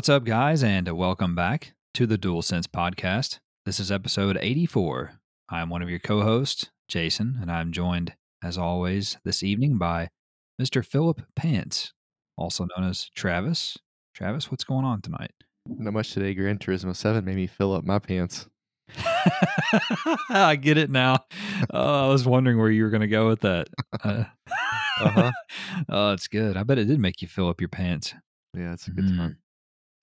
What's up, guys, and welcome back to the DualSense podcast. This is episode 84. I'm one of your co hosts, Jason, and I'm joined, as always, this evening by Mr. Philip Pants, also known as Travis. Travis, what's going on tonight? Not much today. Gran Turismo 7 made me fill up my pants. I get it now. Oh, I was wondering where you were going to go with that. Uh, Uh-huh. oh, it's good. I bet it did make you fill up your pants. Yeah, it's a good Mm. time.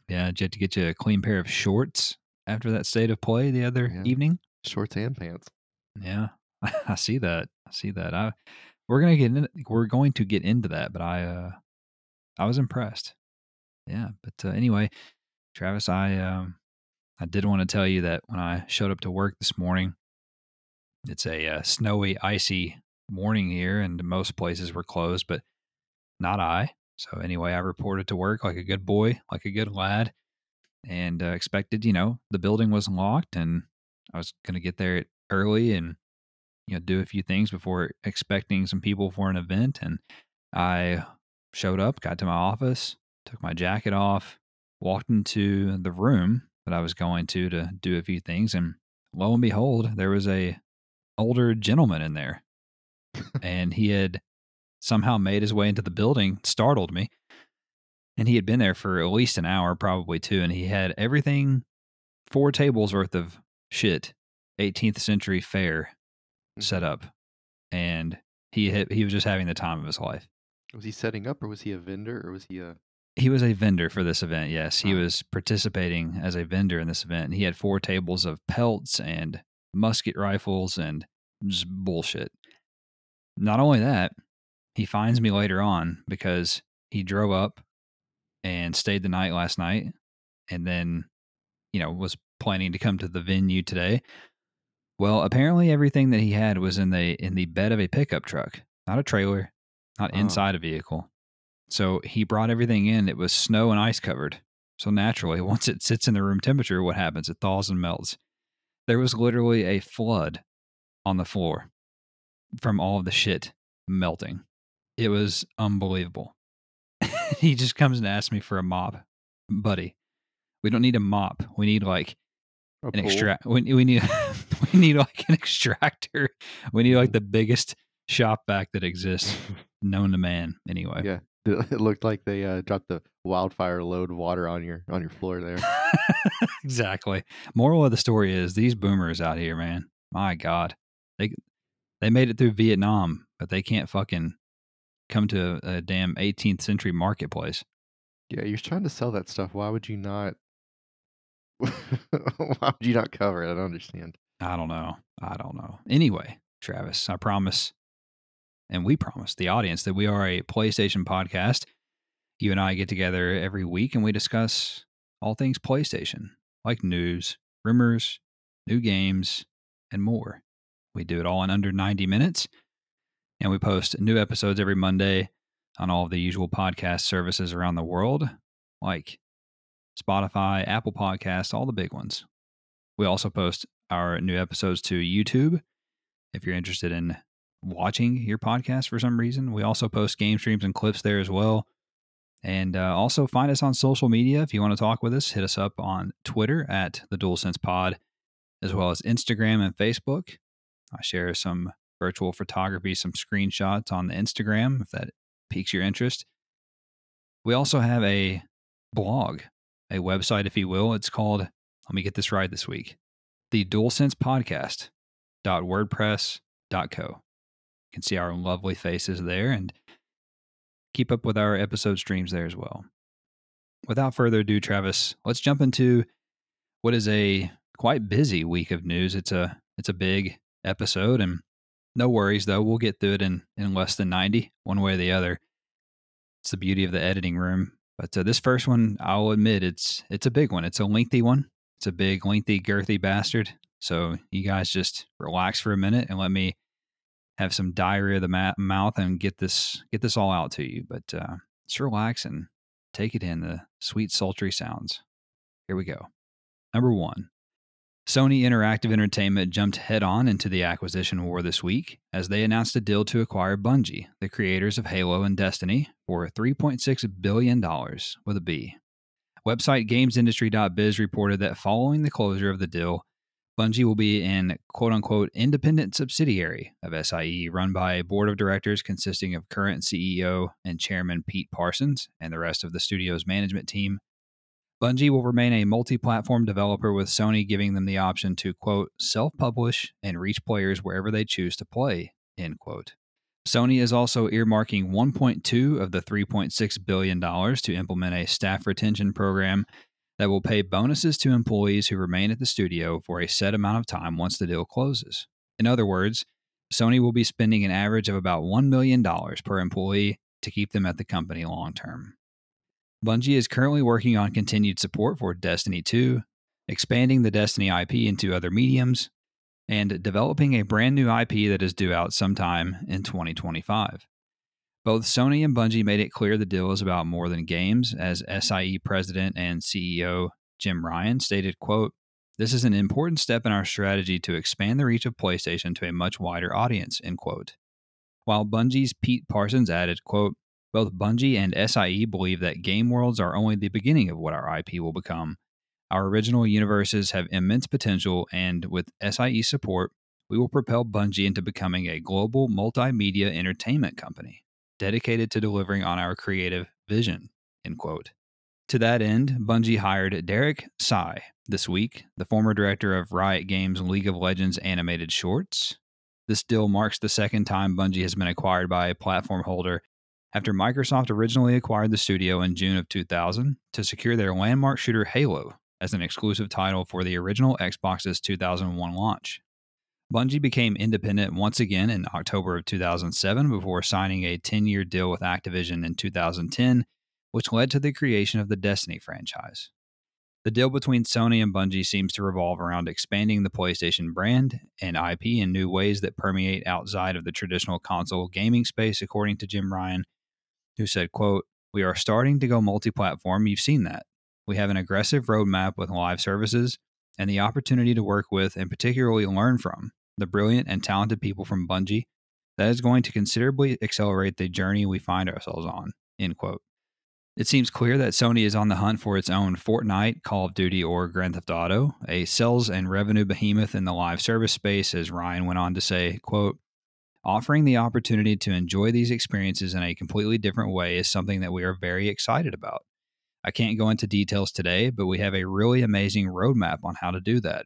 Yeah, did you have to get you a clean pair of shorts after that state of play the other Yeah. evening? Shorts and pants. Yeah, I see that. I see that. I we're gonna get in, we're going to get into that, but I uh I was impressed. Yeah, but uh, anyway, Travis, I um I did want to tell you that when I showed up to work this morning, it's a uh, snowy, icy morning here, and most places were closed, but not I. So anyway, I reported to work like a good boy, like a good lad, and uh, expected, you know, the building was locked, and I was gonna get there early and you know do a few things before expecting some people for an event and i showed up got to my office took my jacket off walked into the room that i was going to to do a few things and lo and behold there was a older gentleman in there and he had somehow made his way into the building startled me and he had been there for at least an hour probably two and he had everything four tables worth of shit 18th century fare set mm-hmm. up and he had, he was just having the time of his life. Was he setting up or was he a vendor or was he a. He was a vendor for this event. Yes, he Oh. was participating as a vendor in this event. And he had four tables of pelts and musket rifles and just bullshit. Not only that, he finds me later on because he drove up and stayed the night last night and then, you know, was planning to come to the venue today. Well, apparently everything that he had was in the in the bed of a pickup truck, not a trailer, not Oh. inside a vehicle. So he brought everything in. It was snow and ice covered. So naturally, once it sits in the room temperature, what happens? It thaws and melts. There was literally a flood on the floor from all of the shit melting. It was unbelievable. he just comes and asks me for a mop. Buddy, we don't need a mop. We need like a an extract. We, we need we need like an extractor. We need like the biggest shop vac that exists known to man. Anyway, Yeah. It looked like they uh, dropped the wildfire load water on your on your floor there. exactly. Moral of the story is these boomers out here, man. My God, they they made it through Vietnam, but they can't fucking come to a, damn 18th century marketplace. Yeah, you're trying to sell that stuff. Why would you not? Why would you not cover it? I don't understand. I don't know. I don't know. Anyway, Travis, I promise, and we promise the audience that we are a PlayStation podcast. You and I get together every week and we discuss all things PlayStation, like news, rumors, new games, and more. We do it all in under 90 minutes, and we post new episodes every Monday on all of the usual podcast services around the world, like Spotify, Apple Podcasts, all the big ones. We also post our new episodes to YouTube. If you're interested in watching your podcast for some reason, we also post game streams and clips there as well. And uh, also find us on social media. If you want to talk with us, hit us up on Twitter at the DualSense Pod, as well as Instagram and Facebook. I share some virtual photography, some screenshots on the Instagram if that piques your interest. We also have a blog, a website, if you will. It's called, let me get this right this week, the DualSense Podcast wordpress.co. You can see our lovely faces there and keep up with our episode streams there as well. Without further ado, Travis, let's jump into what is a quite busy week of news. It's a it's a big episode and no worries though, we'll get through it in, in less than 90, one way or the other. It's the beauty of the editing room. But uh, this first one, I'll admit, it's it's a big one. It's a lengthy one. It's a big, lengthy, girthy bastard. So you guys just relax for a minute and let me have some diarrhea of the ma- mouth and get this get this all out to you. But uh, just relax and take it in the sweet, sultry sounds. Here we go. Number one. Sony Interactive Entertainment jumped head on into the acquisition war this week as they announced a deal to acquire Bungie, the creators of Halo and Destiny, for $3.6 billion with a B. Website GamesIndustry.biz reported that following the closure of the deal, Bungie will be an quote unquote independent subsidiary of SIE run by a board of directors consisting of current CEO and chairman Pete Parsons and the rest of the studio's management team. Bungie will remain a multi platform developer with Sony giving them the option to quote self publish and reach players wherever they choose to play, end quote. Sony is also earmarking 1.2 of the 3.6 billion dollars to implement a staff retention program that will pay bonuses to employees who remain at the studio for a set amount of time once the deal closes. In other words, Sony will be spending an average of about $1 million per employee to keep them at the company long term. Bungie is currently working on continued support for Destiny 2, expanding the Destiny IP into other mediums, and developing a brand new IP that is due out sometime in 2025. Both Sony and Bungie made it clear the deal is about more than games, as SIE president and CEO Jim Ryan stated, quote, This is an important step in our strategy to expand the reach of PlayStation to a much wider audience, end quote. While Bungie's Pete Parsons added, quote, both Bungie and SIE believe that game worlds are only the beginning of what our IP will become. Our original universes have immense potential, and with SIE support, we will propel Bungie into becoming a global multimedia entertainment company dedicated to delivering on our creative vision. End quote. To that end, Bungie hired Derek Sy this week, the former director of Riot Games' League of Legends animated shorts. This deal marks the second time Bungie has been acquired by a platform holder after Microsoft originally acquired the studio in June of 2000 to secure their landmark shooter Halo as an exclusive title for the original Xbox's 2001 launch. Bungie became independent once again in October of 2007 before signing a 10 year deal with Activision in 2010, which led to the creation of the Destiny franchise. The deal between Sony and Bungie seems to revolve around expanding the PlayStation brand and IP in new ways that permeate outside of the traditional console gaming space, according to Jim Ryan, who said, quote, We are starting to go multi platform. You've seen that. We have an aggressive roadmap with live services and the opportunity to work with and particularly learn from the brilliant and talented people from Bungie that is going to considerably accelerate the journey we find ourselves on. End quote. It seems clear that Sony is on the hunt for its own Fortnite, Call of Duty, or Grand Theft Auto, a sales and revenue behemoth in the live service space, as Ryan went on to say, quote, offering the opportunity to enjoy these experiences in a completely different way is something that we are very excited about. I can't go into details today, but we have a really amazing roadmap on how to do that.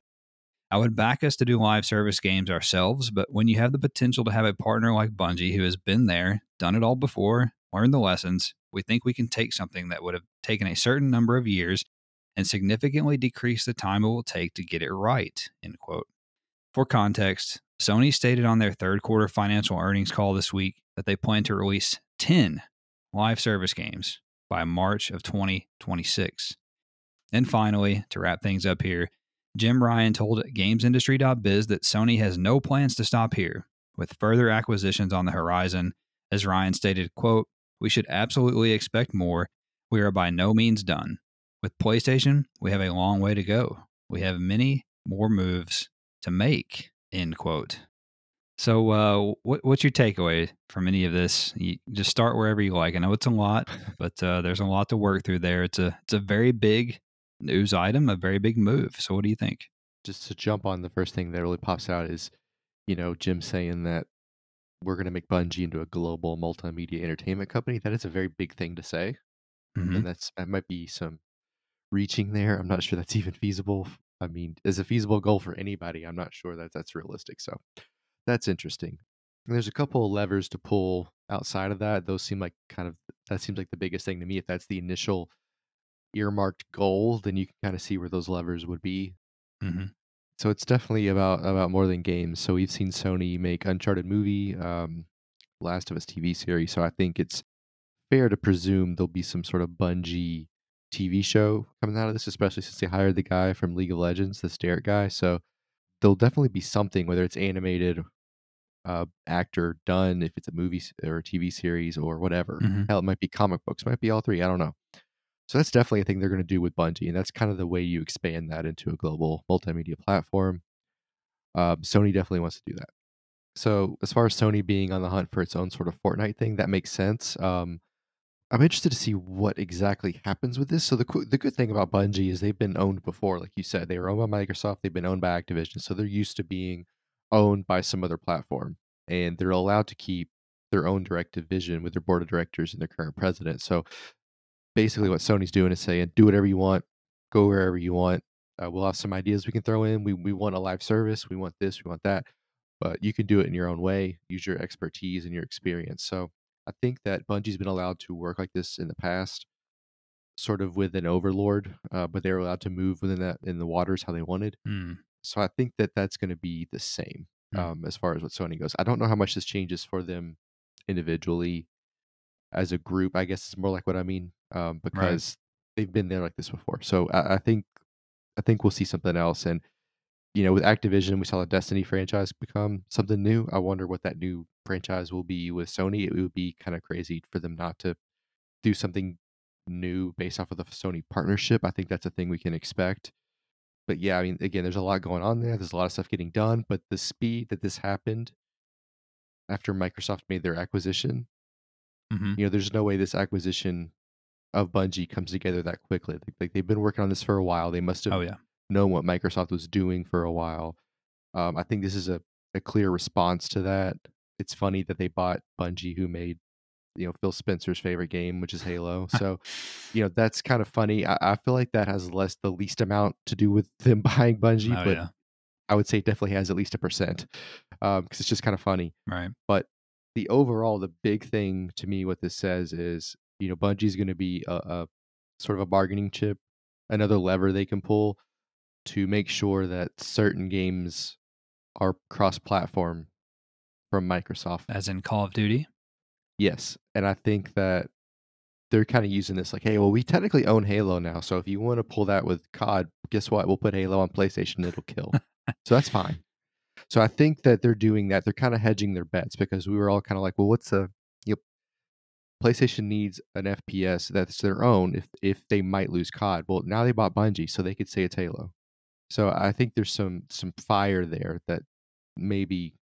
I would back us to do live service games ourselves, but when you have the potential to have a partner like Bungie who has been there, done it all before, learned the lessons, we think we can take something that would have taken a certain number of years and significantly decrease the time it will take to get it right. End quote. For context, Sony stated on their third quarter financial earnings call this week that they plan to release 10 live service games by March of 2026. And finally, to wrap things up here, Jim Ryan told GamesIndustry.biz that Sony has no plans to stop here, with further acquisitions on the horizon. As Ryan stated, quote, We should absolutely expect more. We are by no means done. With PlayStation, we have a long way to go. We have many more moves to make, end quote. So, uh, what, what's your takeaway from any of this? You just start wherever you like. I know it's a lot, but uh, there's a lot to work through there. It's a it's a very big news item, a very big move. So, what do you think? Just to jump on the first thing that really pops out is, you know, Jim saying that we're going to make Bungie into a global multimedia entertainment company. That is a very big thing to say, Mm-hmm. and that's that might be some reaching there. I'm not sure that's even feasible. I mean, is a feasible goal for anybody? I'm not sure that that's realistic. So that's interesting. And there's a couple of levers to pull outside of that. Those seem like kind of that seems like the biggest thing to me. If that's the initial earmarked goal, then you can kind of see where those levers would be. Mm-hmm. So it's definitely about about more than games. So we've seen Sony make Uncharted movie, um, Last of Us TV series. So I think it's fair to presume there'll be some sort of Bungie TV show coming out of this, especially since they hired the guy from League of Legends, this Derek guy. So there'll definitely be something, whether it's animated, uh, actor done, if it's a movie or a TV series or whatever. Mhm. Hell, it might be comic books, might be all three. I don't know. So that's definitely a thing they're going to do with Bungie, and that's kind of the way you expand that into a global multimedia platform. Um, Sony definitely wants to do that. So as far as Sony being on the hunt for its own sort of Fortnite thing, that makes sense. Um, I'm interested to see what exactly happens with this. So the the good thing about Bungie is they've been owned before, like you said, they were owned by Microsoft. They've been owned by Activision, so they're used to being owned by some other platform, and they're allowed to keep their own directive vision with their board of directors and their current president. So basically, what Sony's doing is saying, do whatever you want, go wherever you want. Uh, we'll have some ideas we can throw in. We we want a live service. We want this. We want that. But you can do it in your own way. Use your expertise and your experience. So I think that Bungie's been allowed to work like this in the past, sort of with an overlord, uh, but they were allowed to move within that in the waters how they wanted. Mm. So I think that that's going to be the same Mm. um, as far as what Sony goes. I don't know how much this changes for them individually as a group. I guess it's more like what I mean um, because they've been there like this before. So I, I think I think we'll see something else. And you know, with Activision, we saw the Destiny franchise become something new. I wonder what that new franchise will be with Sony. It would be kind of crazy for them not to do something new based off of the Sony partnership. I think that's a thing we can expect. But yeah, I mean, again, there's a lot going on there. There's a lot of stuff getting done, but the speed that this happened after Microsoft made their acquisition, hmm you know, there's no way this acquisition of Bungie comes together that quickly. Like, like they've been working on this for a while. They must have Oh yeah. Known what Microsoft was doing for a while. Um, I think this is a, a clear response to that. It's funny that they bought Bungie, who made you know Phil Spencer's favorite game, which is Halo. So you know that's kind of funny. I, I feel like that has less the least amount to do with them buying Bungie, Oh but yeah. I would say it definitely has at least a percent because it's just kind of funny. Right. But the overall, the big thing to me, what this says is, you know, Bungie's going to be a, a sort of a bargaining chip, another lever they can pull to make sure that certain games are cross-platform from Microsoft. As in Call of Duty. Yes, and I think that they're kind of using this like, hey, well, we technically own Halo now, so if you want to pull that with COD, guess what? We'll put Halo on PlayStation, it'll kill. so that's fine. So I think that they're doing that. They're kind of hedging their bets because we were all kind of like, well, what's a you know, PlayStation needs an FPS that's their own if if they might lose COD. Well, now they bought Bungie, so they could say it's Halo. So I think there's some some fire there that maybe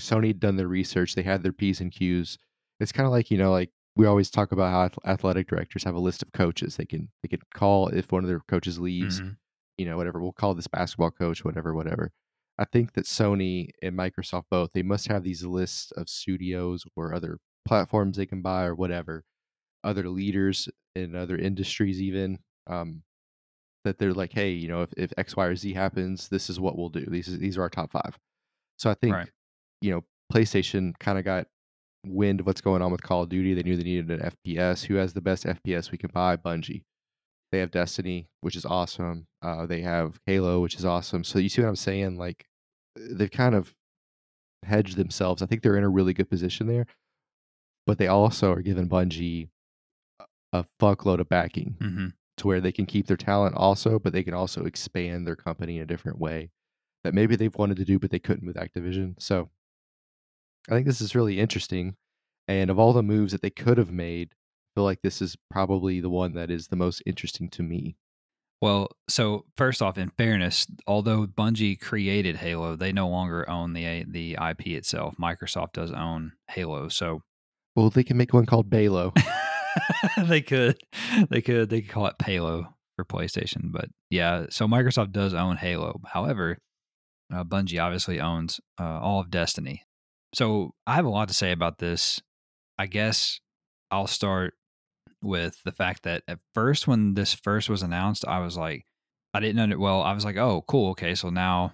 Sony had done their research. They had their P's and Q's. It's kind of like, you know, like we always talk about how athletic directors have a list of coaches they can they can call if one of their coaches leaves, Mhm. you know, whatever. We'll call this basketball coach, whatever, whatever. I think that Sony and Microsoft both, they must have these lists of studios or other platforms they can buy or whatever, other leaders in other industries even. Um, that they're like, hey, you know, if, if X, Y, or Z happens, this is what we'll do. These is, these are our top five. So I think Right. you know, PlayStation kind of got wind of what's going on with Call of Duty. They knew they needed an FPS. Who has the best FPS we can buy? Bungie. They have Destiny, which is awesome. Uh, they have Halo, which is awesome. So you see what I'm saying? Like they've kind of hedged themselves. I think they're in a really good position there, but they also are giving Bungie a- fuckload of backing hmm to where they can keep their talent also, but they can also expand their company in a different way that maybe they've wanted to do, but they couldn't with Activision. So I think this is really interesting. And of all the moves that they could have made, I feel like this is probably the one that is the most interesting to me. Well, so first off, in fairness, although Bungie created Halo, they no longer own the the IP itself. Microsoft does own Halo, so Well, they can make one called Balo. they could they could they could call it Halo for PlayStation, but yeah. So Microsoft does own Halo. However, uh, Bungie obviously owns uh, all of Destiny. So I have a lot to say about this. I guess I'll start with the fact that at first, when this first was announced, I was like, I didn't know. Well, I was like, oh, cool. Okay, so now,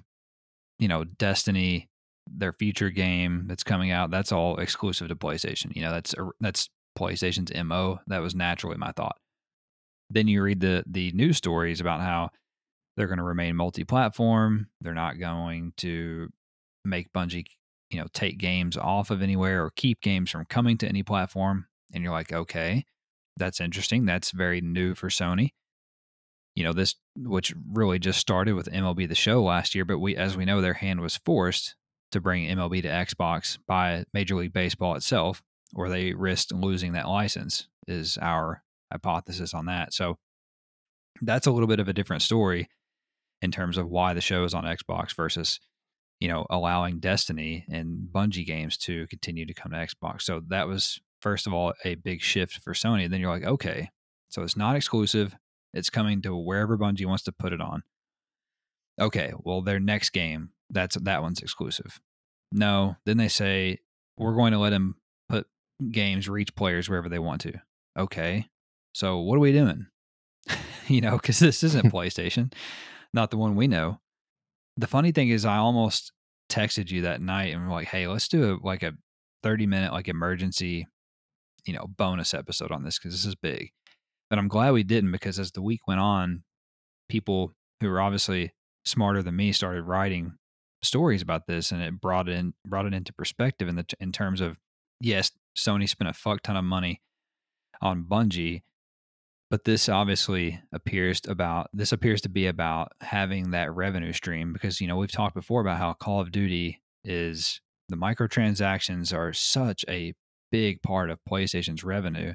you know, Destiny, their future game that's coming out, that's all exclusive to PlayStation. You know, that's that's PlayStation's mo. That was naturally my thought. Then you read the the news stories about how they're going to remain multi-platform. They're not going to make Bungie, you know, take games off of anywhere or keep games from coming to any platform. And you're like, okay, that's interesting. That's very new for Sony. You know, this which really just started with MLB the Show last year, but we as we know their hand was forced to bring MLB to Xbox by Major League Baseball itself, or they risked losing that license is our hypothesis on that. So that's a little bit of a different story in terms of why the show is on Xbox versus you know allowing Destiny and Bungie games to continue to come to Xbox. So that was first of all a big shift for Sony. Then you're like, okay, so it's not exclusive. It's coming to wherever Bungie wants to put it on. Okay, well, their next game, that's that one's exclusive. No, then they say we're going to let put games reach players wherever they want to. Okay, so what are we doing? you know, because this isn't PlayStation, not the one we know. The funny thing is, I almost texted you that night and we're like, hey, let's do a, like a 30 minute like emergency, you know, bonus episode on this because this is big. But I'm glad we didn't because as the week went on, people who were obviously smarter than me started writing stories about this and it brought in brought it into perspective in the in terms of yes, Sony spent a fuck ton of money on Bungie, but this obviously appears about this appears to be about having that revenue stream because you know we've talked before about how Call of Duty is the microtransactions are such a big part of PlayStation's revenue,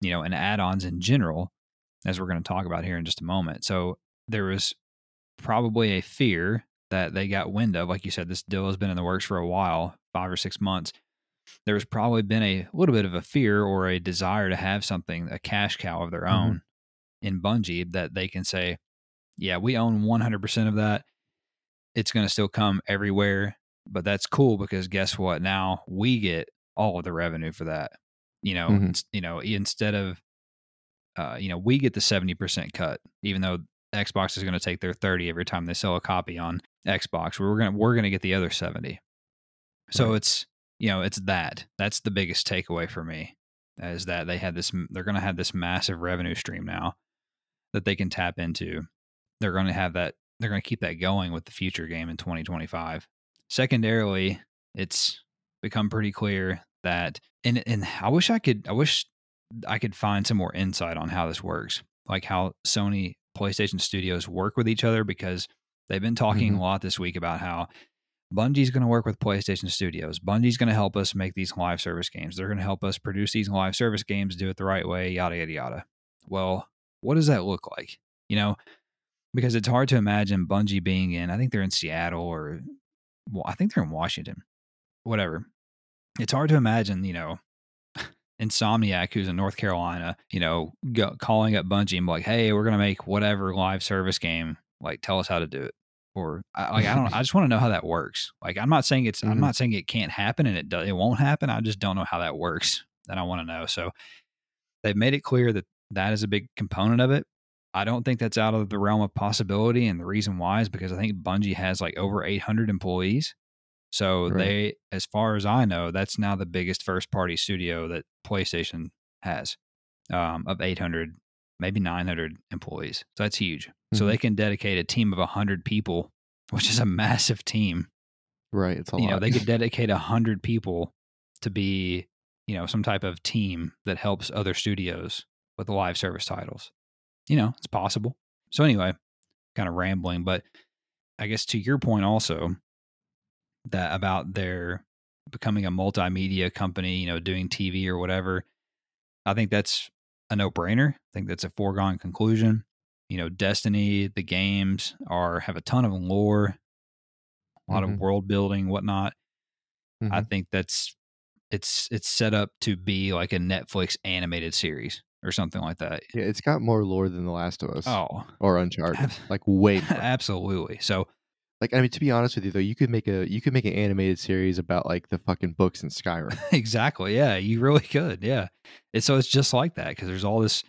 you know, and add-ons in general, as we're going to talk about here in just a moment. So there was probably a fear that they got wind of. Like you said, this deal has been in the works for a while, five or six months. There's probably been a little bit of a fear or a desire to have something, a cash cow of their Mhm. own in Bungie that they can say, yeah, we own 100% of that. It's going to still come everywhere. But that's cool because guess what? Now we get all of the revenue for that. You know, Mhm. ins- you know, instead of, uh, you know, we get the 70% cut, even though Xbox is going to take their 30 every time they sell a copy on Xbox. We're going to, we're going to get the other 70. So Right. it's, you know, it's that. That's the biggest takeaway for me is that they had this, they're going to have this massive revenue stream now that they can tap into. They're going to have that, they're going to keep that going with the future game in 2025. Secondarily, it's become pretty clear that, and, and I wish I could, I wish I could find some more insight on how this works, like how Sony PlayStation Studios work with each other because they've been talking Mhm. a lot this week about how Bungie's going to work with PlayStation Studios. Bungie's going to help us make these live service games. They're going to help us produce these live service games, do it the right way, yada, yada, yada. Well, what does that look like? You know, because it's hard to imagine Bungie being in, I think they're in Seattle or, well, I think they're in Washington, whatever. It's hard to imagine, you know, Insomniac, who's in North Carolina, you know, go, calling up Bungie and be like, "Hey, we're gonna make whatever live service game. Like, tell us how to do it." Or I, like I don't. I just want to know how that works. Like, I'm not saying it's. I'm Mhm. not saying it can't happen and it do, it won't happen. I just don't know how that works, and I want to know. So they've made it clear that that is a big component of it. I don't think that's out of the realm of possibility, and the reason why is because I think Bungie has like over 800 employees. So Right. they, as far as I know, that's now the biggest first party studio that PlayStation has um, of 800, maybe 900 employees. So that's huge. So Mhm. they can dedicate a team of 100 people, which is a massive team. Right. It's a you know, they could dedicate 100 people to be, you know, some type of team that helps other studios with live service titles. You know, it's possible. So anyway, kind of rambling, but I guess to your point also that about their becoming a multimedia company, you know, doing TV or whatever, I think that's a no-brainer. I think that's a foregone conclusion. You know, Destiny, the games are have a ton of lore, a lot Mhm. of world building, whatnot. I Mhm. think that's it's it's set up to be like a Netflix animated series or something like that. yeah, it's got more lore than The Last of Us Oh, or Uncharted. ab- like way more. absolutely. So Like I mean, to be honest with you though, you could make a you could make an animated series about like the fucking books in Skyrim. exactly, yeah, you really could, yeah. and so it's just like that because there's all this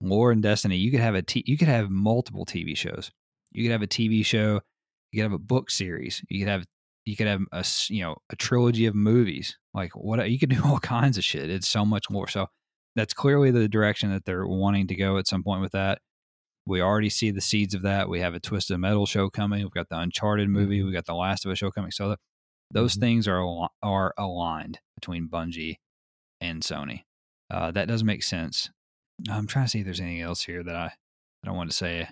lore and Destiny. You could have a t- you could have multiple TV shows. You could have a TV show. You could have a book series. You could have you could have a you know a trilogy of movies. Like what you could do all kinds of shit. It's so much more. So that's clearly the direction that they're wanting to go at some point with that. We already see the seeds of that. We have a Twisted Metal show coming. We've got the Uncharted movie. We've got the Last of Us show coming. So those Mhm. things are al- are aligned between Bungie and Sony. Uh, that does make sense. I'm trying to see if there's anything else here that I that I want to say.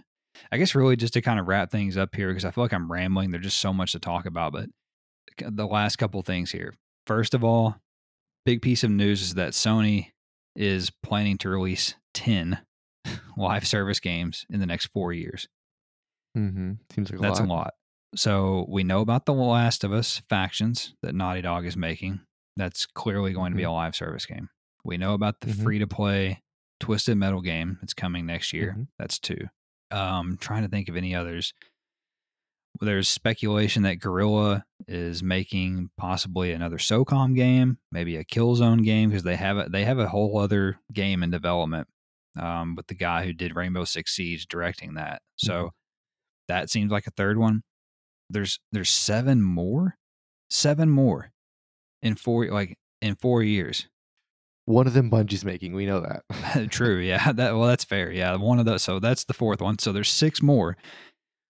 I guess really just to kind of wrap things up here because I feel like I'm rambling. There's just so much to talk about, but the last couple things here. First of all, big piece of news is that Sony is planning to release 10 live service games in the next four years. Mm-hmm. Seems like a That's lot. a lot. So we know about the Last of Us factions that Naughty Dog is making. That's clearly going to be Mhm. a live service game. We know about the Mhm. free to play Twisted Metal game. that's coming next year. Mhm. That's two. Um, trying to think of any others. There's speculation that Guerrilla is making possibly another SOCOM game, maybe a Killzone game because they have a, they have a whole other game in development um, with the guy who did Rainbow Six Siege directing that. So Mhm. that seems like a third one. There's there's seven more, seven more in four like in four years. One of them Bungie's making. We know that. True, yeah. That well, that's fair. Yeah, one of those. So that's the fourth one. So there's six more.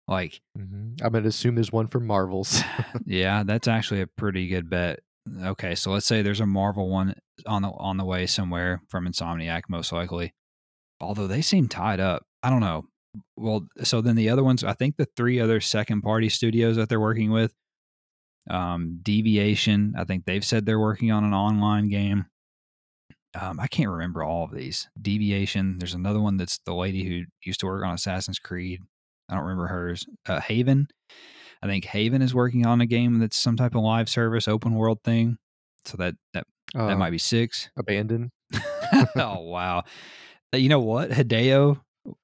Like, Mhm. I'm gonna assume there's one for Marvels. yeah, that's actually a pretty good bet. Okay, so let's say there's a Marvel one on the on the way somewhere from Insomniac, most likely. Although they seem tied up. I don't know. Well, so then the other ones, I think the three other second party studios that they're working with, um, Deviation, I think they've said they're working on an online game. Um, I can't remember all of these. Deviation. There's another one that's the lady who used to work on Assassin's Creed. I don't remember hers. Uh, Haven. I think Haven is working on a game that's some type of live service open world thing. So that that Uh, that might be six. abandoned. oh wow! You know what? Hideo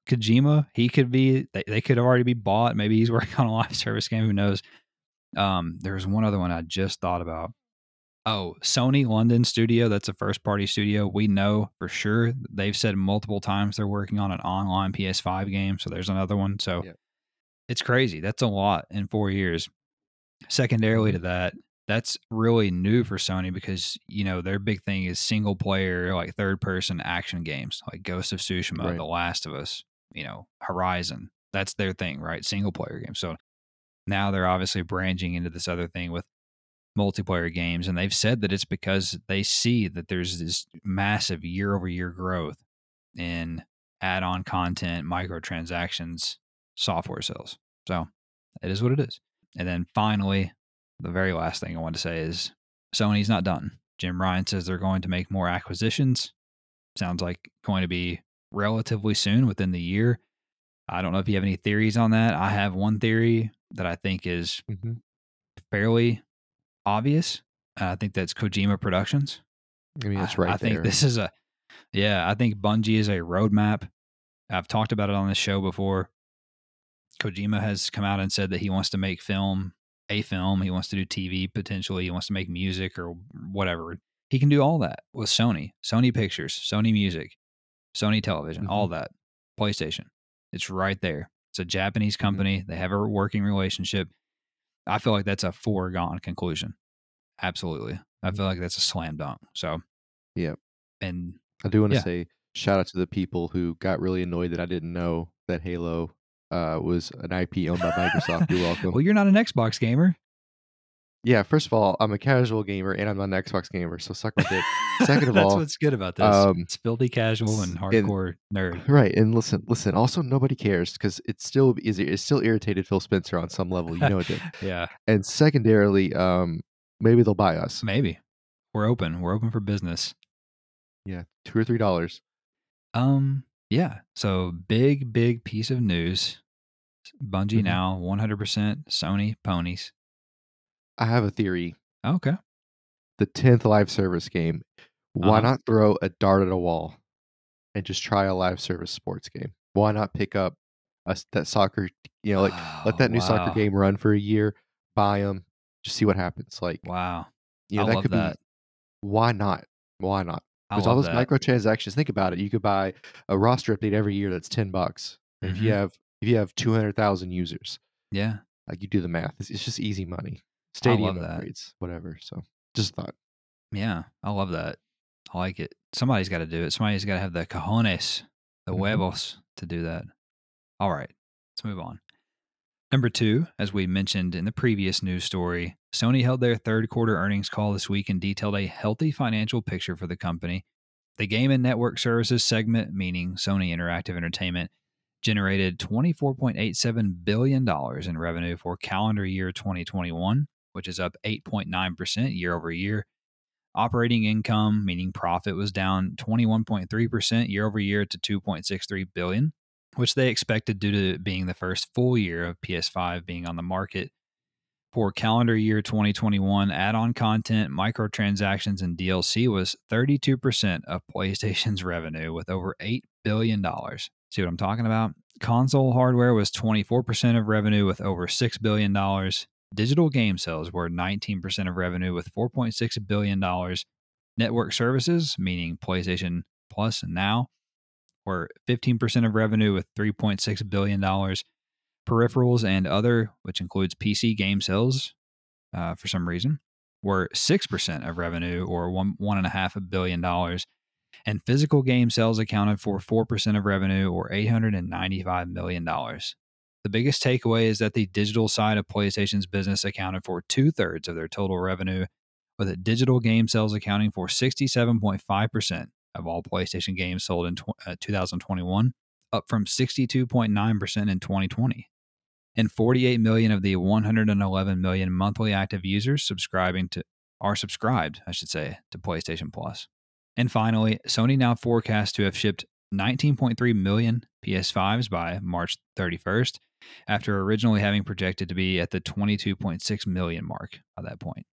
Kojima, he could be. They, they could already be bought. Maybe he's working on a live service game. Who knows? Um, there's one other one I just thought about. Oh, Sony London Studio. That's a first party studio. We know for sure. They've said multiple times they're working on an online PS5 game. So there's another one. So it's crazy. That's a lot in four years. Secondarily to that, that's really new for Sony because you know their big thing is single player, like third person action games, like Ghost of Tsushima, Right. The Last of Us, you know, Horizon. That's their thing, right? Single player games. So now they're obviously branching into this other thing with multiplayer games, and they've said that it's because they see that there's this massive year over year growth in add on content, microtransactions, software sales. So it is what it is. And then finally, the very last thing I want to say is Sony's not done. Jim Ryan says they're going to make more acquisitions. Sounds like going to be relatively soon within the year. I don't know if you have any theories on that. I have one theory that I think is hmm fairly obvious. I think that's Kojima Productions. I mean, it's I- right I think this is a, yeah, I think Bungie is a roadmap. I've talked about it on this show before. Kojima has come out and said that he wants to make film, a film. He wants to do TV potentially. He wants to make music or whatever. He can do all that with Sony, Sony Pictures, Sony Music, Sony Television, all that. PlayStation. It's right there. It's a Japanese company. They have a working relationship. I feel like that's a foregone conclusion. Absolutely. I Mhm. feel like that's a slam dunk. So, Yep. And I do want to Yeah. say shout out to the people who got really annoyed that I didn't know that Halo uh, was an IP owned by Microsoft. You're welcome. well, you're not an Xbox gamer. yeah, first of all, I'm a casual gamer and I'm not an Xbox gamer, so suck my dick. Second of That's all, that's what's good about this. um, it's filthy casual and and- hardcore nerd. Right, and listen, listen. Also, nobody cares because it's still is it's still irritated Phil Spencer on some level. You know it did. Yeah, And secondarily, um, maybe they'll buy us. maybe we're open. We're open for business. Yeah, two or three dollars. Um, yeah. So big, big piece of news. Bungie Mhm. now 100% Sony ponies. I have a theory. Okay. The tenth live service game. Why Uh-huh. not throw a dart at a wall and just try a live service sports game? Why not pick up a, that soccer? You know, like let that new Oh, wow. soccer game run for a year, buy them, just see what happens. Like, Wow. you know, I that could that. be. Why not? Why not? I Because all those that. microtransactions, think about it. You could buy a roster update every year that's ten bucks. And If you Mhm. have if you have two hundred thousand users, yeah. like you do the math, it's, it's just easy money. Stadium upgrades, whatever. So just thought. Yeah. I love that. I like it. Somebody's got to do it. Somebody's got to have the cojones, the Mhm. huevos to do that. All right. Let's move on. Number two, as we mentioned in the previous news story, Sony held their third quarter earnings call this week and detailed a healthy financial picture for the company. The game and network services segment, meaning Sony Interactive Entertainment, generated $24.87 billion in revenue for calendar year 2021, which is up 8.9% year over year. Operating income, meaning profit, was down 21.3% year over year to 2.63 billion, which they expected due to being the first full year of PS5 being on the market. for calendar year 2021, add on content, microtransactions, and DLC was 32% of PlayStation's revenue with over $8 billion. See what I'm talking about? Console hardware was 24% of revenue with over $6 billion. Digital game sales were 19% of revenue with $4.6 billion. Network services, meaning PlayStation Plus and Now, were 15% of revenue with $3.6 billion peripherals and other, which includes PC game sales uh, for some reason, were 6% of revenue or one, $1.5 billion. And physical game sales accounted for 4% of revenue or $895 million. The biggest takeaway is that the digital side of PlayStation's business accounted for two thirds of their total revenue, with digital game sales accounting for 67.5% of all PlayStation games sold in tw- uh, 2021, up from 62.9% in 2020 and 48 million of the 111 million monthly active users subscribing to are subscribed, I should say, to PlayStation Plus. And finally, Sony now forecasts to have shipped 19.3 million PS5s by March 31st, after originally having projected to be at the 22.6 million mark by that point.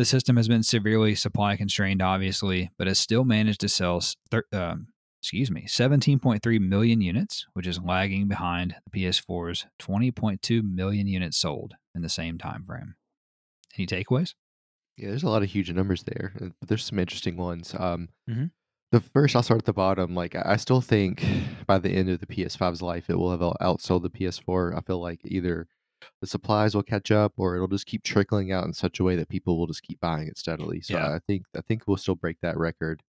The system has been severely supply constrained, obviously, but has still managed to sell thir- um, excuse me, 17.3 million units, which is lagging behind the PS4's 20.2 million units sold in the same time frame. Any takeaways? Yeah, there's a lot of huge numbers there, uh, but there's some interesting ones. Um, Mhm. The first, I'll start at the bottom. Like, I still think by the end of the PS5's life, it will have outsold the PS4. I feel like either the supplies will catch up, or it'll just keep trickling out in such a way that people will just keep buying it steadily. So Yeah. I think I think we'll still break that record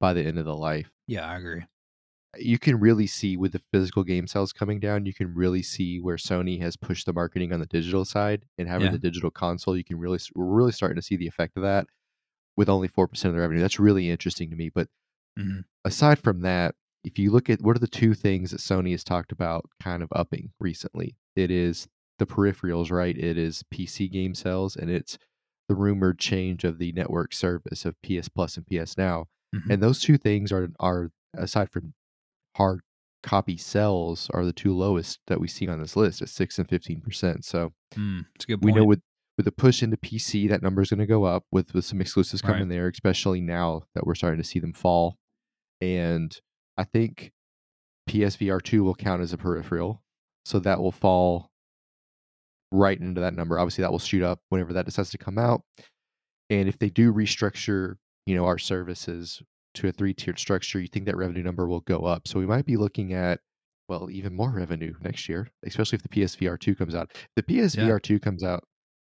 by the end of the life. Yeah, I agree. you can really see with the physical game sales coming down, you can really see where Sony has pushed the marketing on the digital side and having Yeah. the digital console. You can really, we're really starting to see the effect of that with only 4% of the revenue. That's really interesting to me. But Mhm. aside from that, if you look at what are the two things that Sony has talked about kind of upping recently, it is the peripherals, right? It is PC game sales and it's the rumored change of the network service of PS Plus and PS Now. Mhm. And those two things are are aside from hard copy sales are the two lowest that we see on this list at six and fifteen percent. So Mm, it's a good we know with with the push into PC, that number is going to go up with with some exclusives coming Right. there, especially now that we're starting to see them fall. And I think PSVR two will count as a peripheral, so that will fall right into that number. Obviously, that will shoot up whenever that decides to come out. And if they do restructure, you know, our services to a three tiered structure, you think that revenue number will go up. So we might be looking at well, even more revenue next year, especially if the PSVR two comes out. If the PSVR two comes out,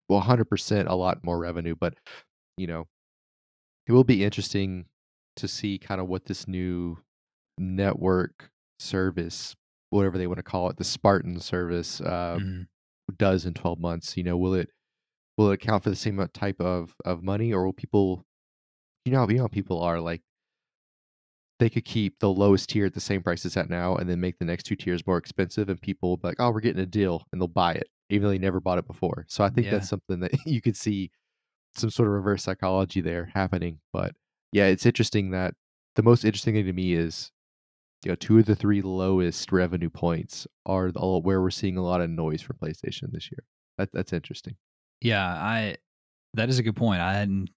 well, hundred percent, a lot more revenue. But you know, it will be interesting to see kind of what this new network service, whatever they want to call it, the Spartan service, uh, Mhm. Does in 12 months you know will it will it account for the same type of of money or will people you know you know how people are like they could keep the lowest tier at the same price it's at now and then make the next two tiers more expensive and people will be like oh we're getting a deal and they'll buy it even though they never bought it before so i think Yeah. that's something that you could see some sort of reverse psychology there happening but yeah it's interesting that the most interesting thing to me is you know two of the three lowest revenue points are where we're seeing a lot of noise for playstation this year that, that's interesting Yeah, I that is a good point. I hadn't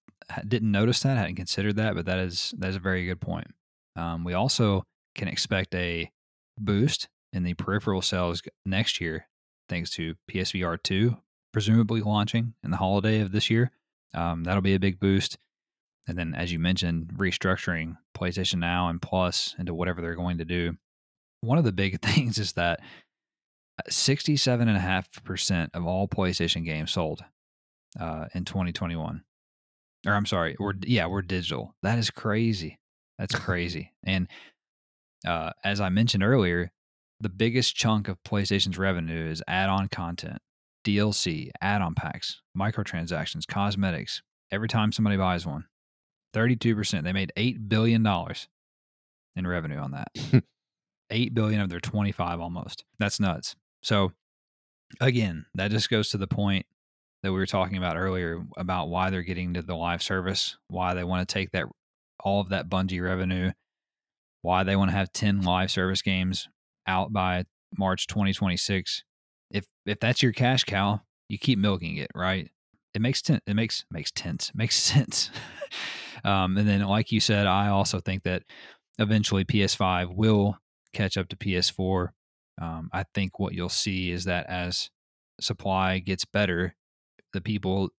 didn't notice that, hadn't considered that, but that is that is a very good point. Um, we also can expect a boost in the peripheral sales next year, thanks to PSVR two presumably launching in the holiday of this year. Um, that'll be a big boost. And then, as you mentioned, restructuring PlayStation Now and Plus into whatever they're going to do. One of the big things is that 67.5% of all PlayStation games sold uh, in 2021. Or I'm sorry, we're yeah, we're digital. That is crazy. That's crazy. and uh, as I mentioned earlier, the biggest chunk of PlayStation's revenue is add-on content, DLC, add-on packs, microtransactions, cosmetics. Every time somebody buys one, 32%. They made $8 billion in revenue on that. 8 billion of their 25 almost. That's nuts. So again, that just goes to the point that we were talking about earlier about why they're getting to the live service, why they want to take that all of that Bungie revenue, why they want to have 10 live service games out by March 2026. If if that's your cash cow, you keep milking it, right? It makes ten, it makes makes sense makes sense. Um, and then, like you said, I also think that eventually PS5 will catch up to PS4. Um, I think what you'll see is that as supply gets better, the people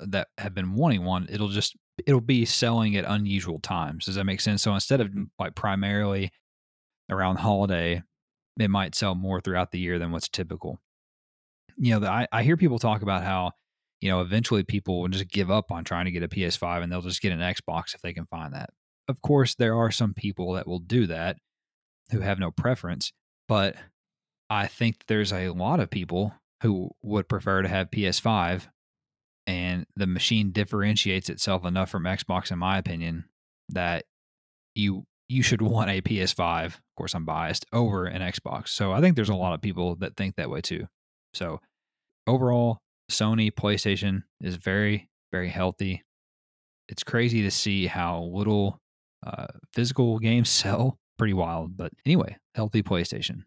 that have been wanting one, it'll just it'll be selling at unusual times. Does that make sense? So instead of like primarily around holiday, it might sell more throughout the year than what's typical. You know, the, I, I hear people talk about how, you know, eventually people will just give up on trying to get a PS5 and they'll just get an Xbox if they can find that. Of course, there are some people that will do that who have no preference, but I think there's a lot of people who would prefer to have PS5 and the machine differentiates itself enough from Xbox in my opinion that you you should want a PS5. Of course, I'm biased over an Xbox. So I think there's a lot of people that think that way too. So overall, Sony PlayStation is very, very healthy. It's crazy to see how little uh, physical games sell. Pretty wild. But anyway, healthy PlayStation.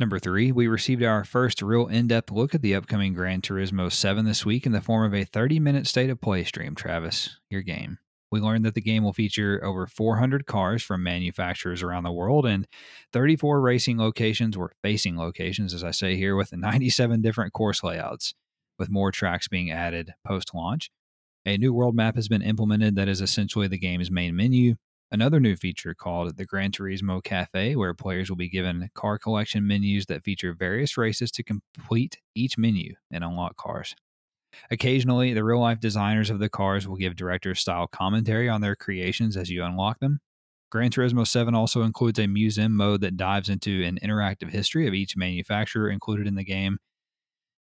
Number three, we received our first real in depth look at the upcoming Gran Turismo 7 this week in the form of a 30 minute state of play stream. Travis, your game. We learned that the game will feature over 400 cars from manufacturers around the world and 34 racing locations or facing locations, as I say here, with 97 different course layouts, with more tracks being added post launch. A new world map has been implemented that is essentially the game's main menu, Another new feature called the Gran Turismo Cafe, where players will be given car collection menus that feature various races to complete each menu and unlock cars. Occasionally, the real life designers of the cars will give director style commentary on their creations as you unlock them. Gran Turismo 7 also includes a museum mode that dives into an interactive history of each manufacturer included in the game